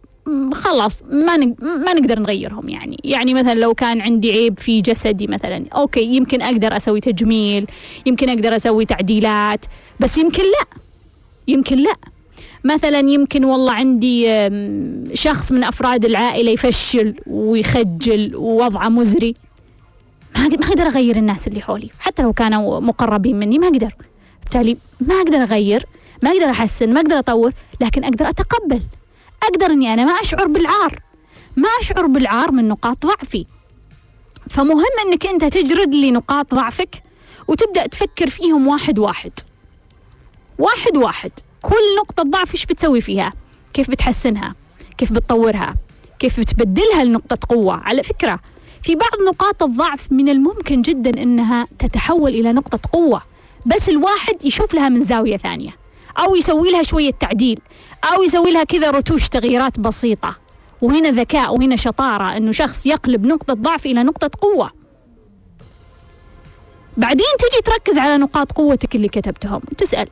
Speaker 1: خلاص ما ما نقدر نغيرهم يعني. يعني مثلا لو كان عندي عيب في جسدي مثلا أوكي يمكن أقدر أسوي تجميل يمكن أقدر أسوي تعديلات بس يمكن لا. يمكن لا. مثلا يمكن والله عندي شخص من أفراد العائلة يفشل ويخجل ووضعه مزري. ما أقدر أغير الناس اللي حولي. حتى لو كانوا مقربين مني ما أقدر. بالتالي ما أقدر أغير ما أقدر أحسن ما أقدر أطور لكن أقدر أتقبل. أقدر إني أنا ما أشعر بالعار. ما أشعر بالعار من نقاط ضعفي. فمهم إنك أنت تجرد لي نقاط ضعفك وتبدأ تفكر فيهم واحد واحد. واحد واحد. كل نقطة ضعف إيش بتسوي فيها؟ كيف بتحسنها؟ كيف بتطورها؟ كيف بتبدلها لنقطة قوة؟ على فكرة في بعض نقاط الضعف من الممكن جدا إنها تتحول إلى نقطة قوة بس الواحد يشوف لها من زاوية ثانية أو يسوي لها شوية تعديل. أو يسوي لها كذا رتوش تغييرات بسيطة. وهنا ذكاء وهنا شطارة إنه شخص يقلب نقطة ضعف إلى نقطة قوة. بعدين تجي تركز على نقاط قوتك اللي كتبتهم. وتسأل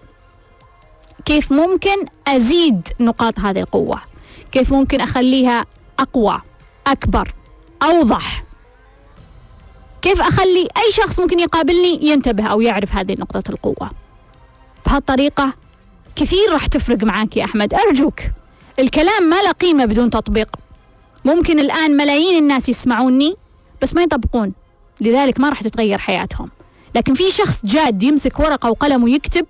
Speaker 1: كيف ممكن أزيد نقاط هذه القوة؟ كيف ممكن أخليها أقوى أكبر أوضح؟ كيف أخلي أي شخص ممكن يقابلني ينتبه أو يعرف هذه نقطة القوة؟ بهالطريقة كثير راح تفرق معك يا أحمد. أرجوك الكلام ما له قيمة بدون تطبيق. ممكن الآن ملايين الناس يسمعوني بس ما يطبقون. لذلك ما راح تتغير حياتهم. لكن في شخص جاد يمسك ورقة وقلم ويكتب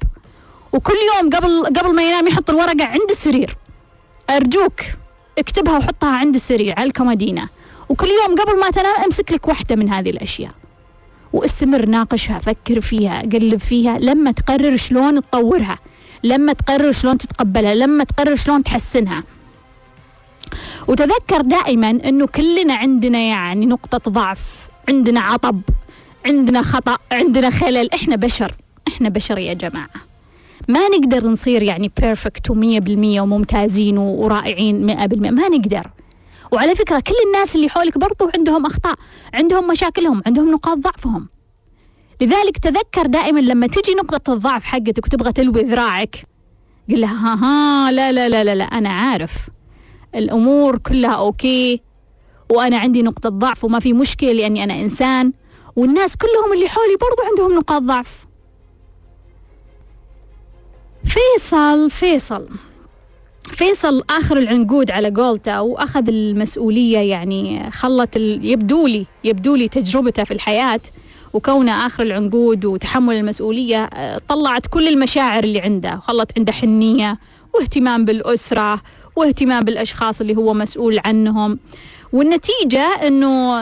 Speaker 1: وكل يوم قبل قبل ما ينام يحط الورقة عند السرير. أرجوك اكتبها وحطها عند السرير على الكمادينة وكل يوم قبل ما تنام امسك لك واحدة من هذه الأشياء. واستمر ناقشها فكر فيها قلب فيها لما تقرر شلون تطورها. لما تقرر شلون تتقبلها لما تقرر شلون تحسنها. وتذكر دائما إنه كلنا عندنا يعني نقطة ضعف عندنا عطب عندنا خطأ عندنا خلل. إحنا بشر إحنا بشر يا جماعة. ما نقدر نصير يعني بيرفكت ومية بالمية وممتازين ورائعين مئة بالمئة ما نقدر. وعلى فكرة كل الناس اللي حولك برضو عندهم أخطاء عندهم مشاكلهم عندهم نقاط ضعفهم. لذلك تذكر دائما لما تجي نقطة الضعف حقتك وتبغى تلوي ذراعك قل لها ها ها لا لا لا لا, لا أنا عارف. الأمور كلها أوكي. وأنا عندي نقطة ضعف وما في مشكلة لأني أنا إنسان. والناس كلهم اللي حولي برضو عندهم نقاط ضعف. فيصل فيصل فيصل آخر العنقود على قولته وأخذ المسؤولية يعني خلت ال... يبدو لي يبدو لي تجربته في الحياة. وكونه آخر العنقود وتحمل المسؤولية آه، طلعت كل المشاعر اللي عنده. وخلت عنده حنية واهتمام بالأسرة واهتمام بالأشخاص اللي هو مسؤول عنهم. والنتيجة أنه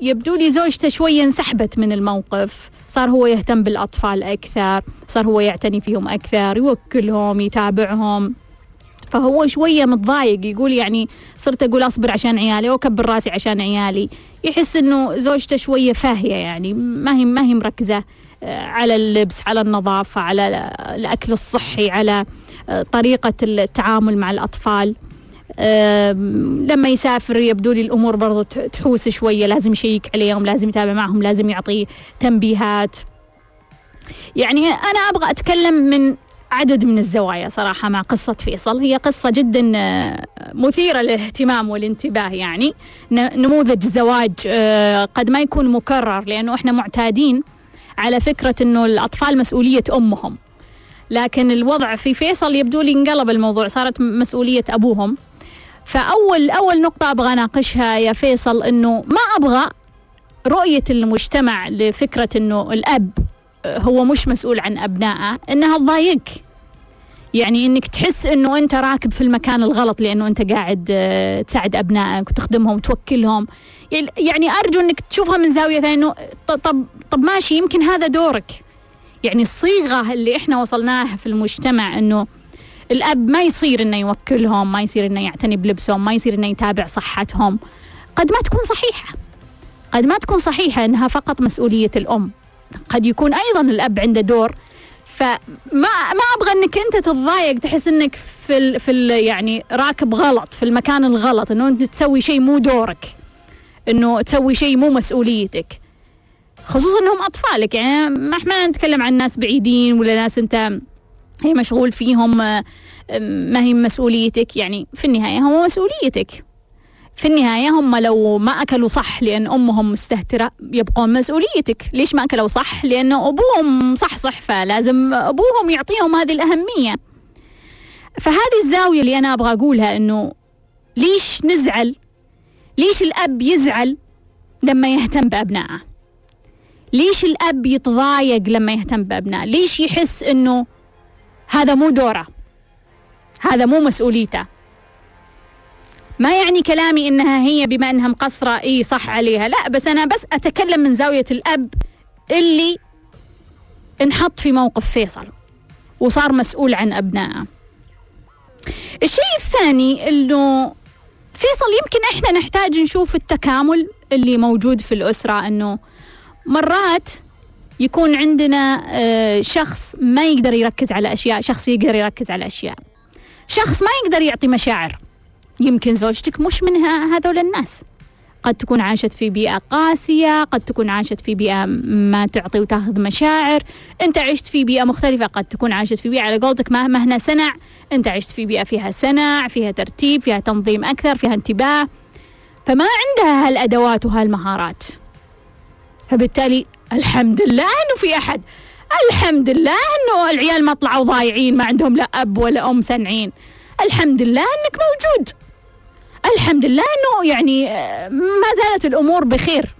Speaker 1: يبدو لي زوجته شوية انسحبت من الموقف. صار هو يهتم بالأطفال أكثر صار هو يعتني فيهم أكثر يوكلهم يتابعهم. فهو شوية متضايق يقول يعني صرت أقول أصبر عشان عيالي وأكبر راسي عشان عيالي. يحس إنه زوجته شوية فاهية يعني ما هي ما هي مركزة آه، على اللبس على النظافة على الأكل الصحي على آه، طريقة التعامل مع الأطفال. لما يسافر يبدو لي الأمور برضو تحوس شوية لازم يشيك عليهم لازم يتابع معهم لازم يعطي تنبيهات. يعني أنا أبغى أتكلم من عدد من الزوايا صراحة مع قصة فيصل. هي قصة جدا آه، مثيرة للاهتمام والانتباه يعني. نموذج زواج آه، قد ما يكون مكرر لأنه إحنا معتادين على فكرة أنه الأطفال مسؤولية أمهم. لكن الوضع في فيصل يبدو لي انقلب الموضوع صارت مسؤولية أبوهم. فأول أول نقطة أبغى أناقشها يا فيصل أنه ما أبغى رؤية المجتمع لفكرة أنه الأب هو مش مسؤول عن أبنائه أنها تضايقك. يعني إنك تحس إنه أنت راكب في المكان الغلط لأنه أنت قاعد آه، تساعد أبنائك وتخدمهم وتوكلهم. يعني أرجو إنك تشوفها من زاوية ثانية إنه طب طب ماشي يمكن هذا دورك. يعني الصيغة اللي إحنا وصلناها في المجتمع إنه الأب ما يصير إنه يوكلهم ما يصير إنه يعتني بلبسهم ما يصير إنه يتابع صحتهم. قد ما تكون صحيحة. قد ما تكون صحيحة إنها فقط مسؤولية الأم. قد يكون أيضا الأب عنده دور. فما ما أبغى إنك أنت تتضايق تحس إنك في ال في ال يعني راكب غلط في المكان الغلط إنه أنت تسوي شيء مو دورك. إنه تسوي شيء مو مسؤوليتك. خصوصا إنهم أطفالك. يعني ما إحنا نتكلم عن ناس بعيدين ولا ناس أنت هي مشغول فيهم ما هي مسؤوليتك. يعني في النهاية هم مسؤوليتك. في النهاية هم لو ما أكلوا صح لأن أمهم مستهترة يبقون مسؤوليتك. ليش ما أكلوا صح؟ لأنه أبوهم صح صح فلازم أبوهم يعطيهم هذه الأهمية. فهذه الزاوية اللي أنا أبغى أقولها أنه ليش نزعل؟ ليش الأب يزعل لما يهتم بأبنائه؟ ليش الأب يتضايق لما يهتم بأبنائه؟ ليش يحس أنه هذا مو دوره؟ هذا مو مسؤوليته؟ ما يعني كلامي إنها هي بما إنها مقصرة؟ إي صح عليها. لا بس أنا بس أتكلم من زاوية الأب اللي انحط في موقف فيصل وصار مسؤول عن أبنائه. الشيء الثاني إنه فيصل يمكن إحنا نحتاج نشوف التكامل اللي موجود في الأسرة إنه مرات يكون عندنا آه، شخص ما يقدر يركز على أشياء شخص يقدر يركز على أشياء. شخص ما يقدر يعطي مشاعر. يمكن زوجتك مش من هذول الناس. قد تكون عاشت في بيئة قاسية قد تكون عاشت في بيئة ما تعطي وتأخذ مشاعر. أنت عشت في بيئة مختلفة قد تكون عاشت في بيئة على قولتك ما هنا سنع. أنت عشت في بيئة فيها سنع فيها ترتيب فيها تنظيم أكثر فيها انتباه. فما عندها هالأدوات وهالمهارات. فبالتالي الحمد لله أنه في أحد. الحمد لله أنه العيال ما طلعوا ضايعين ما عندهم لا أب ولا أم سنعين. الحمد لله أنك موجود. الحمد لله انه يعني آه، ما زالت الأمور بخير.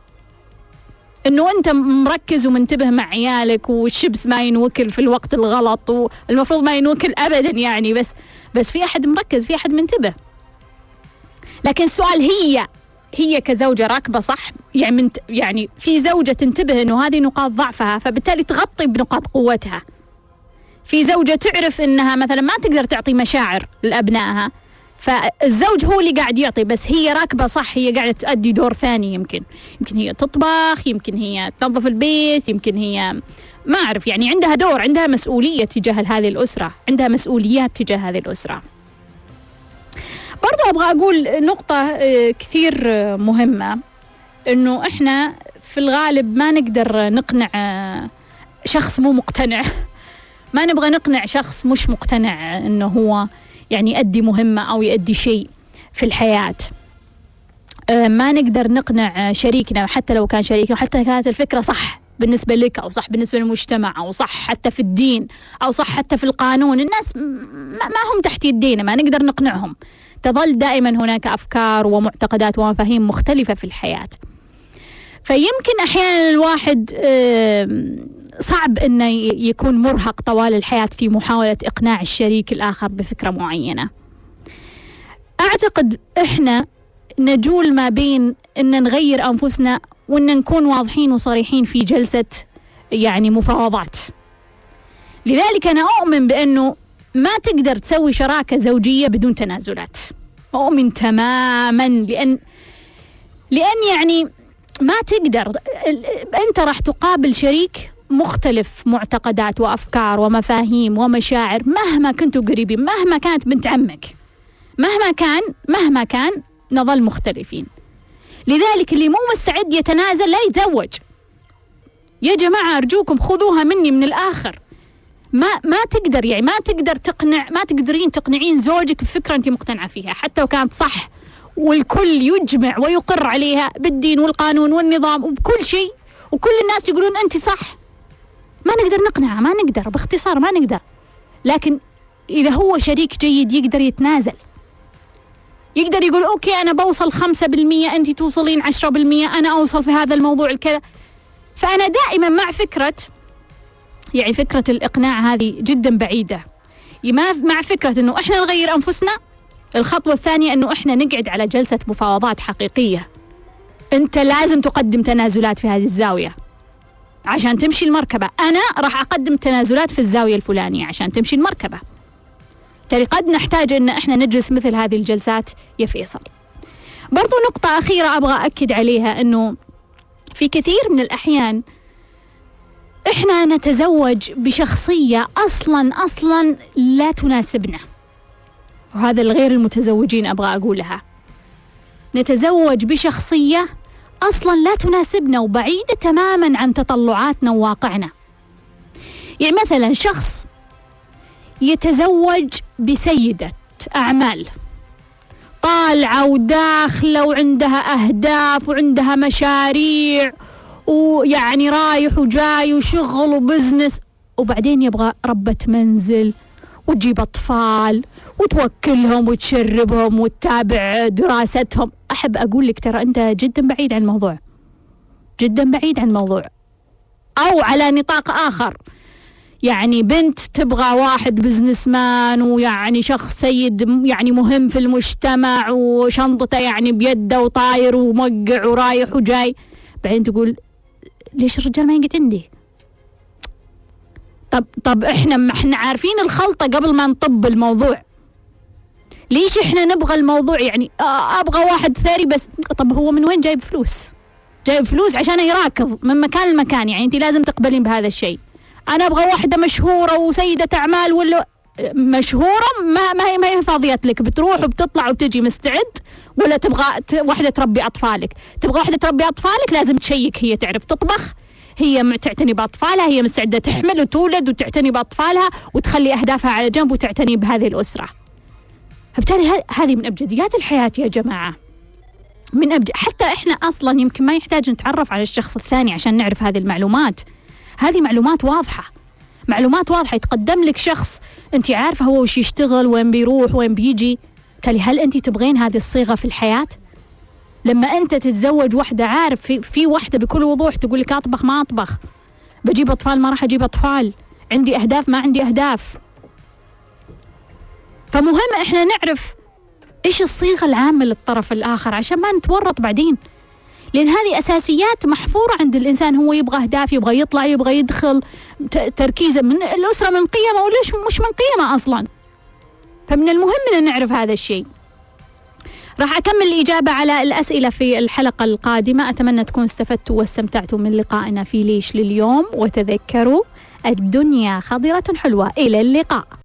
Speaker 1: انه انت مركز ومنتبه مع عيالك والشبس ما ينوكل في الوقت الغلط والمفروض ما ينوكل ابدا يعني بس بس في أحد مركز في أحد منتبه. لكن السؤال هي هي كزوجة راكبة صح؟ يعني يعني في زوجة تنتبه إنه هذه نقاط ضعفها فبالتالي تغطي بنقاط قوتها. في زوجة تعرف إنها مثلا ما تقدر تعطي مشاعر لأبنائها فالزوج هو اللي قاعد يعطي بس هي راكبة صح هي قاعدة تأدي دور ثاني يمكن. يمكن هي تطبخ يمكن هي تنظف البيت يمكن هي ما أعرف يعني عندها دور عندها مسؤولية تجاه هذه الأسرة عندها مسؤوليات تجاه هذه الأسرة. برضه أبغى أقول نقطة آه، كثير آه، مهمة إنه إحنا في الغالب ما نقدر نقنع آه، شخص مو مقتنع. ما نبغى نقنع شخص مش مقتنع إنه هو يعني يؤدي مهمة أو يؤدي شيء في الحياة. ما نقدر نقنع شريكنا حتى لو كان شريكنا حتى كانت الفكرة صح بالنسبة لك أو صح بالنسبة للمجتمع أو صح حتى في الدين أو صح حتى في القانون. الناس ما هم تحت يدينا ما نقدر نقنعهم. تظل دائما هناك أفكار ومعتقدات ومفاهيم مختلفة في الحياة. فيمكن أحيانا الواحد صعب أنه يكون مرهق طوال الحياة في محاولة إقناع الشريك الآخر بفكرة معينة. أعتقد إحنا نجول ما بين أن نغير أنفسنا وأن نكون واضحين وصريحين في جلسة يعني مفاوضات. لذلك أنا أؤمن بأنه ما تقدر تسوي شراكة زوجية بدون تنازلات. أؤمن تماما لأن لأن يعني ما تقدر. أنت راح تقابل شريك مختلف معتقدات وأفكار ومفاهيم ومشاعر مهما كنتوا قريبين مهما كانت بنت عمك مهما كان مهما كان نظل مختلفين. لذلك اللي مو مستعد يتنازل لا يتزوج. يا جماعة أرجوكم خذوها مني من الآخر. ما ما تقدر يعني ما تقدر تقنع ما تقدرين تقنعين زوجك بفكرة أنت مقتنعة فيها حتى لو كانت صح والكل يجمع ويقر عليها بالدين والقانون والنظام وبكل شيء وكل الناس يقولون أنت صح. ما نقدر نقنعه ما نقدر باختصار ما نقدر. لكن إذا هو شريك جيد يقدر يتنازل. يقدر يقول أوكي أنا بوصل خمسة بالمية أنت توصلين عشرة بالمية أنا أوصل في هذا الموضوع الكذا. فأنا دائما مع فكرة يعني فكرة الإقناع هذه جدا بعيدة. مع فكرة أنه إحنا نغير أنفسنا الخطوة الثانية أنه إحنا نقعد على جلسة مفاوضات حقيقية. أنت لازم تقدم تنازلات في هذه الزاوية. عشان تمشي المركبة. أنا راح أقدم تنازلات في الزاوية الفلانية عشان تمشي المركبة. ترى قد نحتاج أن إحنا نجلس مثل هذه الجلسات يا فيصل. برضو نقطة أخيرة أبغى أكد عليها أنه في كثير من الأحيان إحنا نتزوج بشخصية أصلا أصلا لا تناسبنا. وهذا الغير المتزوجين أبغى أقولها. نتزوج بشخصية أصلا لا تناسبنا وبعيدة تماما عن تطلعاتنا وواقعنا. يعني مثلا شخص يتزوج بسيدة أعمال. طالعة وداخلة وعندها أهداف وعندها مشاريع ويعني رايح وجاي وشغل وبزنس. وبعدين يبغى ربة منزل وتجيب أطفال وتوكلهم وتشربهم وتتابع دراستهم. أحب أقول لك ترى أنت جدا بعيد عن الموضوع. جدا بعيد عن الموضوع. أو على نطاق آخر. يعني بنت تبغى واحد بزنس مان ويعني شخص سيد يعني مهم في المجتمع وشنطته يعني بيده وطاير وموقع ورايح وجاي. بعدين تقول ليش الرجال ما يقعد عندي؟ طب طب إحنا ما إحنا عارفين الخلطة قبل ما نطب الموضوع. ليش إحنا نبغى الموضوع؟ يعني أبغى واحد ثري بس. طب هو من وين جايب فلوس؟ جايب فلوس عشان يراكض من مكان لمكان. يعني انت لازم تقبلين بهذا الشيء. أنا أبغى واحدة مشهورة وسيدة أعمال ولا مشهورة؟ ما ما هي ما هي فاضية لك. بتروح وبتطلع وبتجي مستعد؟ ولا تبغى واحدة تربي أطفالك؟ تبغى واحدة تربي أطفالك؟ لازم تشيك هي تعرف تطبخ. هي تعتني بأطفالها هي مستعده تحمل وتولد وتعتني بأطفالها وتخلي أهدافها على جنب وتعتني بهذه الأسرة. فبالتالي هذه من أبجديات الحياة يا جماعة. من أبج... حتى إحنا أصلا يمكن ما يحتاج نتعرف على الشخص الثاني عشان نعرف هذه المعلومات. هذه معلومات واضحة. معلومات واضحة يتقدم لك شخص أنت عارفة هو وش يشتغل وين بيروح وين بيجي. بالتالي هل أنت تبغين هذه الصيغة في الحياة؟ لما أنت تتزوج واحدة عارف في, في واحدة بكل وضوح تقول لك أطبخ ما أطبخ. بجيب أطفال ما راح أجيب أطفال. عندي أهداف ما عندي أهداف. فمهم إحنا نعرف إيش الصيغة العامة للطرف الآخر عشان ما نتورط بعدين. لأن هذه أساسيات محفورة عند الإنسان هو يبغى أهداف يبغى يطلع يبغى يدخل تركيزه من الأسرة من قيمة ولا مش من قيمة أصلا؟ فمن المهم أن نعرف هذا الشيء. راح أكمل الإجابة على الأسئلة في الحلقة القادمة. أتمنى تكون استفدتوا واستمتعتوا من لقائنا في ليش لليوم. وتذكروا الدنيا خضرة حلوة. إلى اللقاء.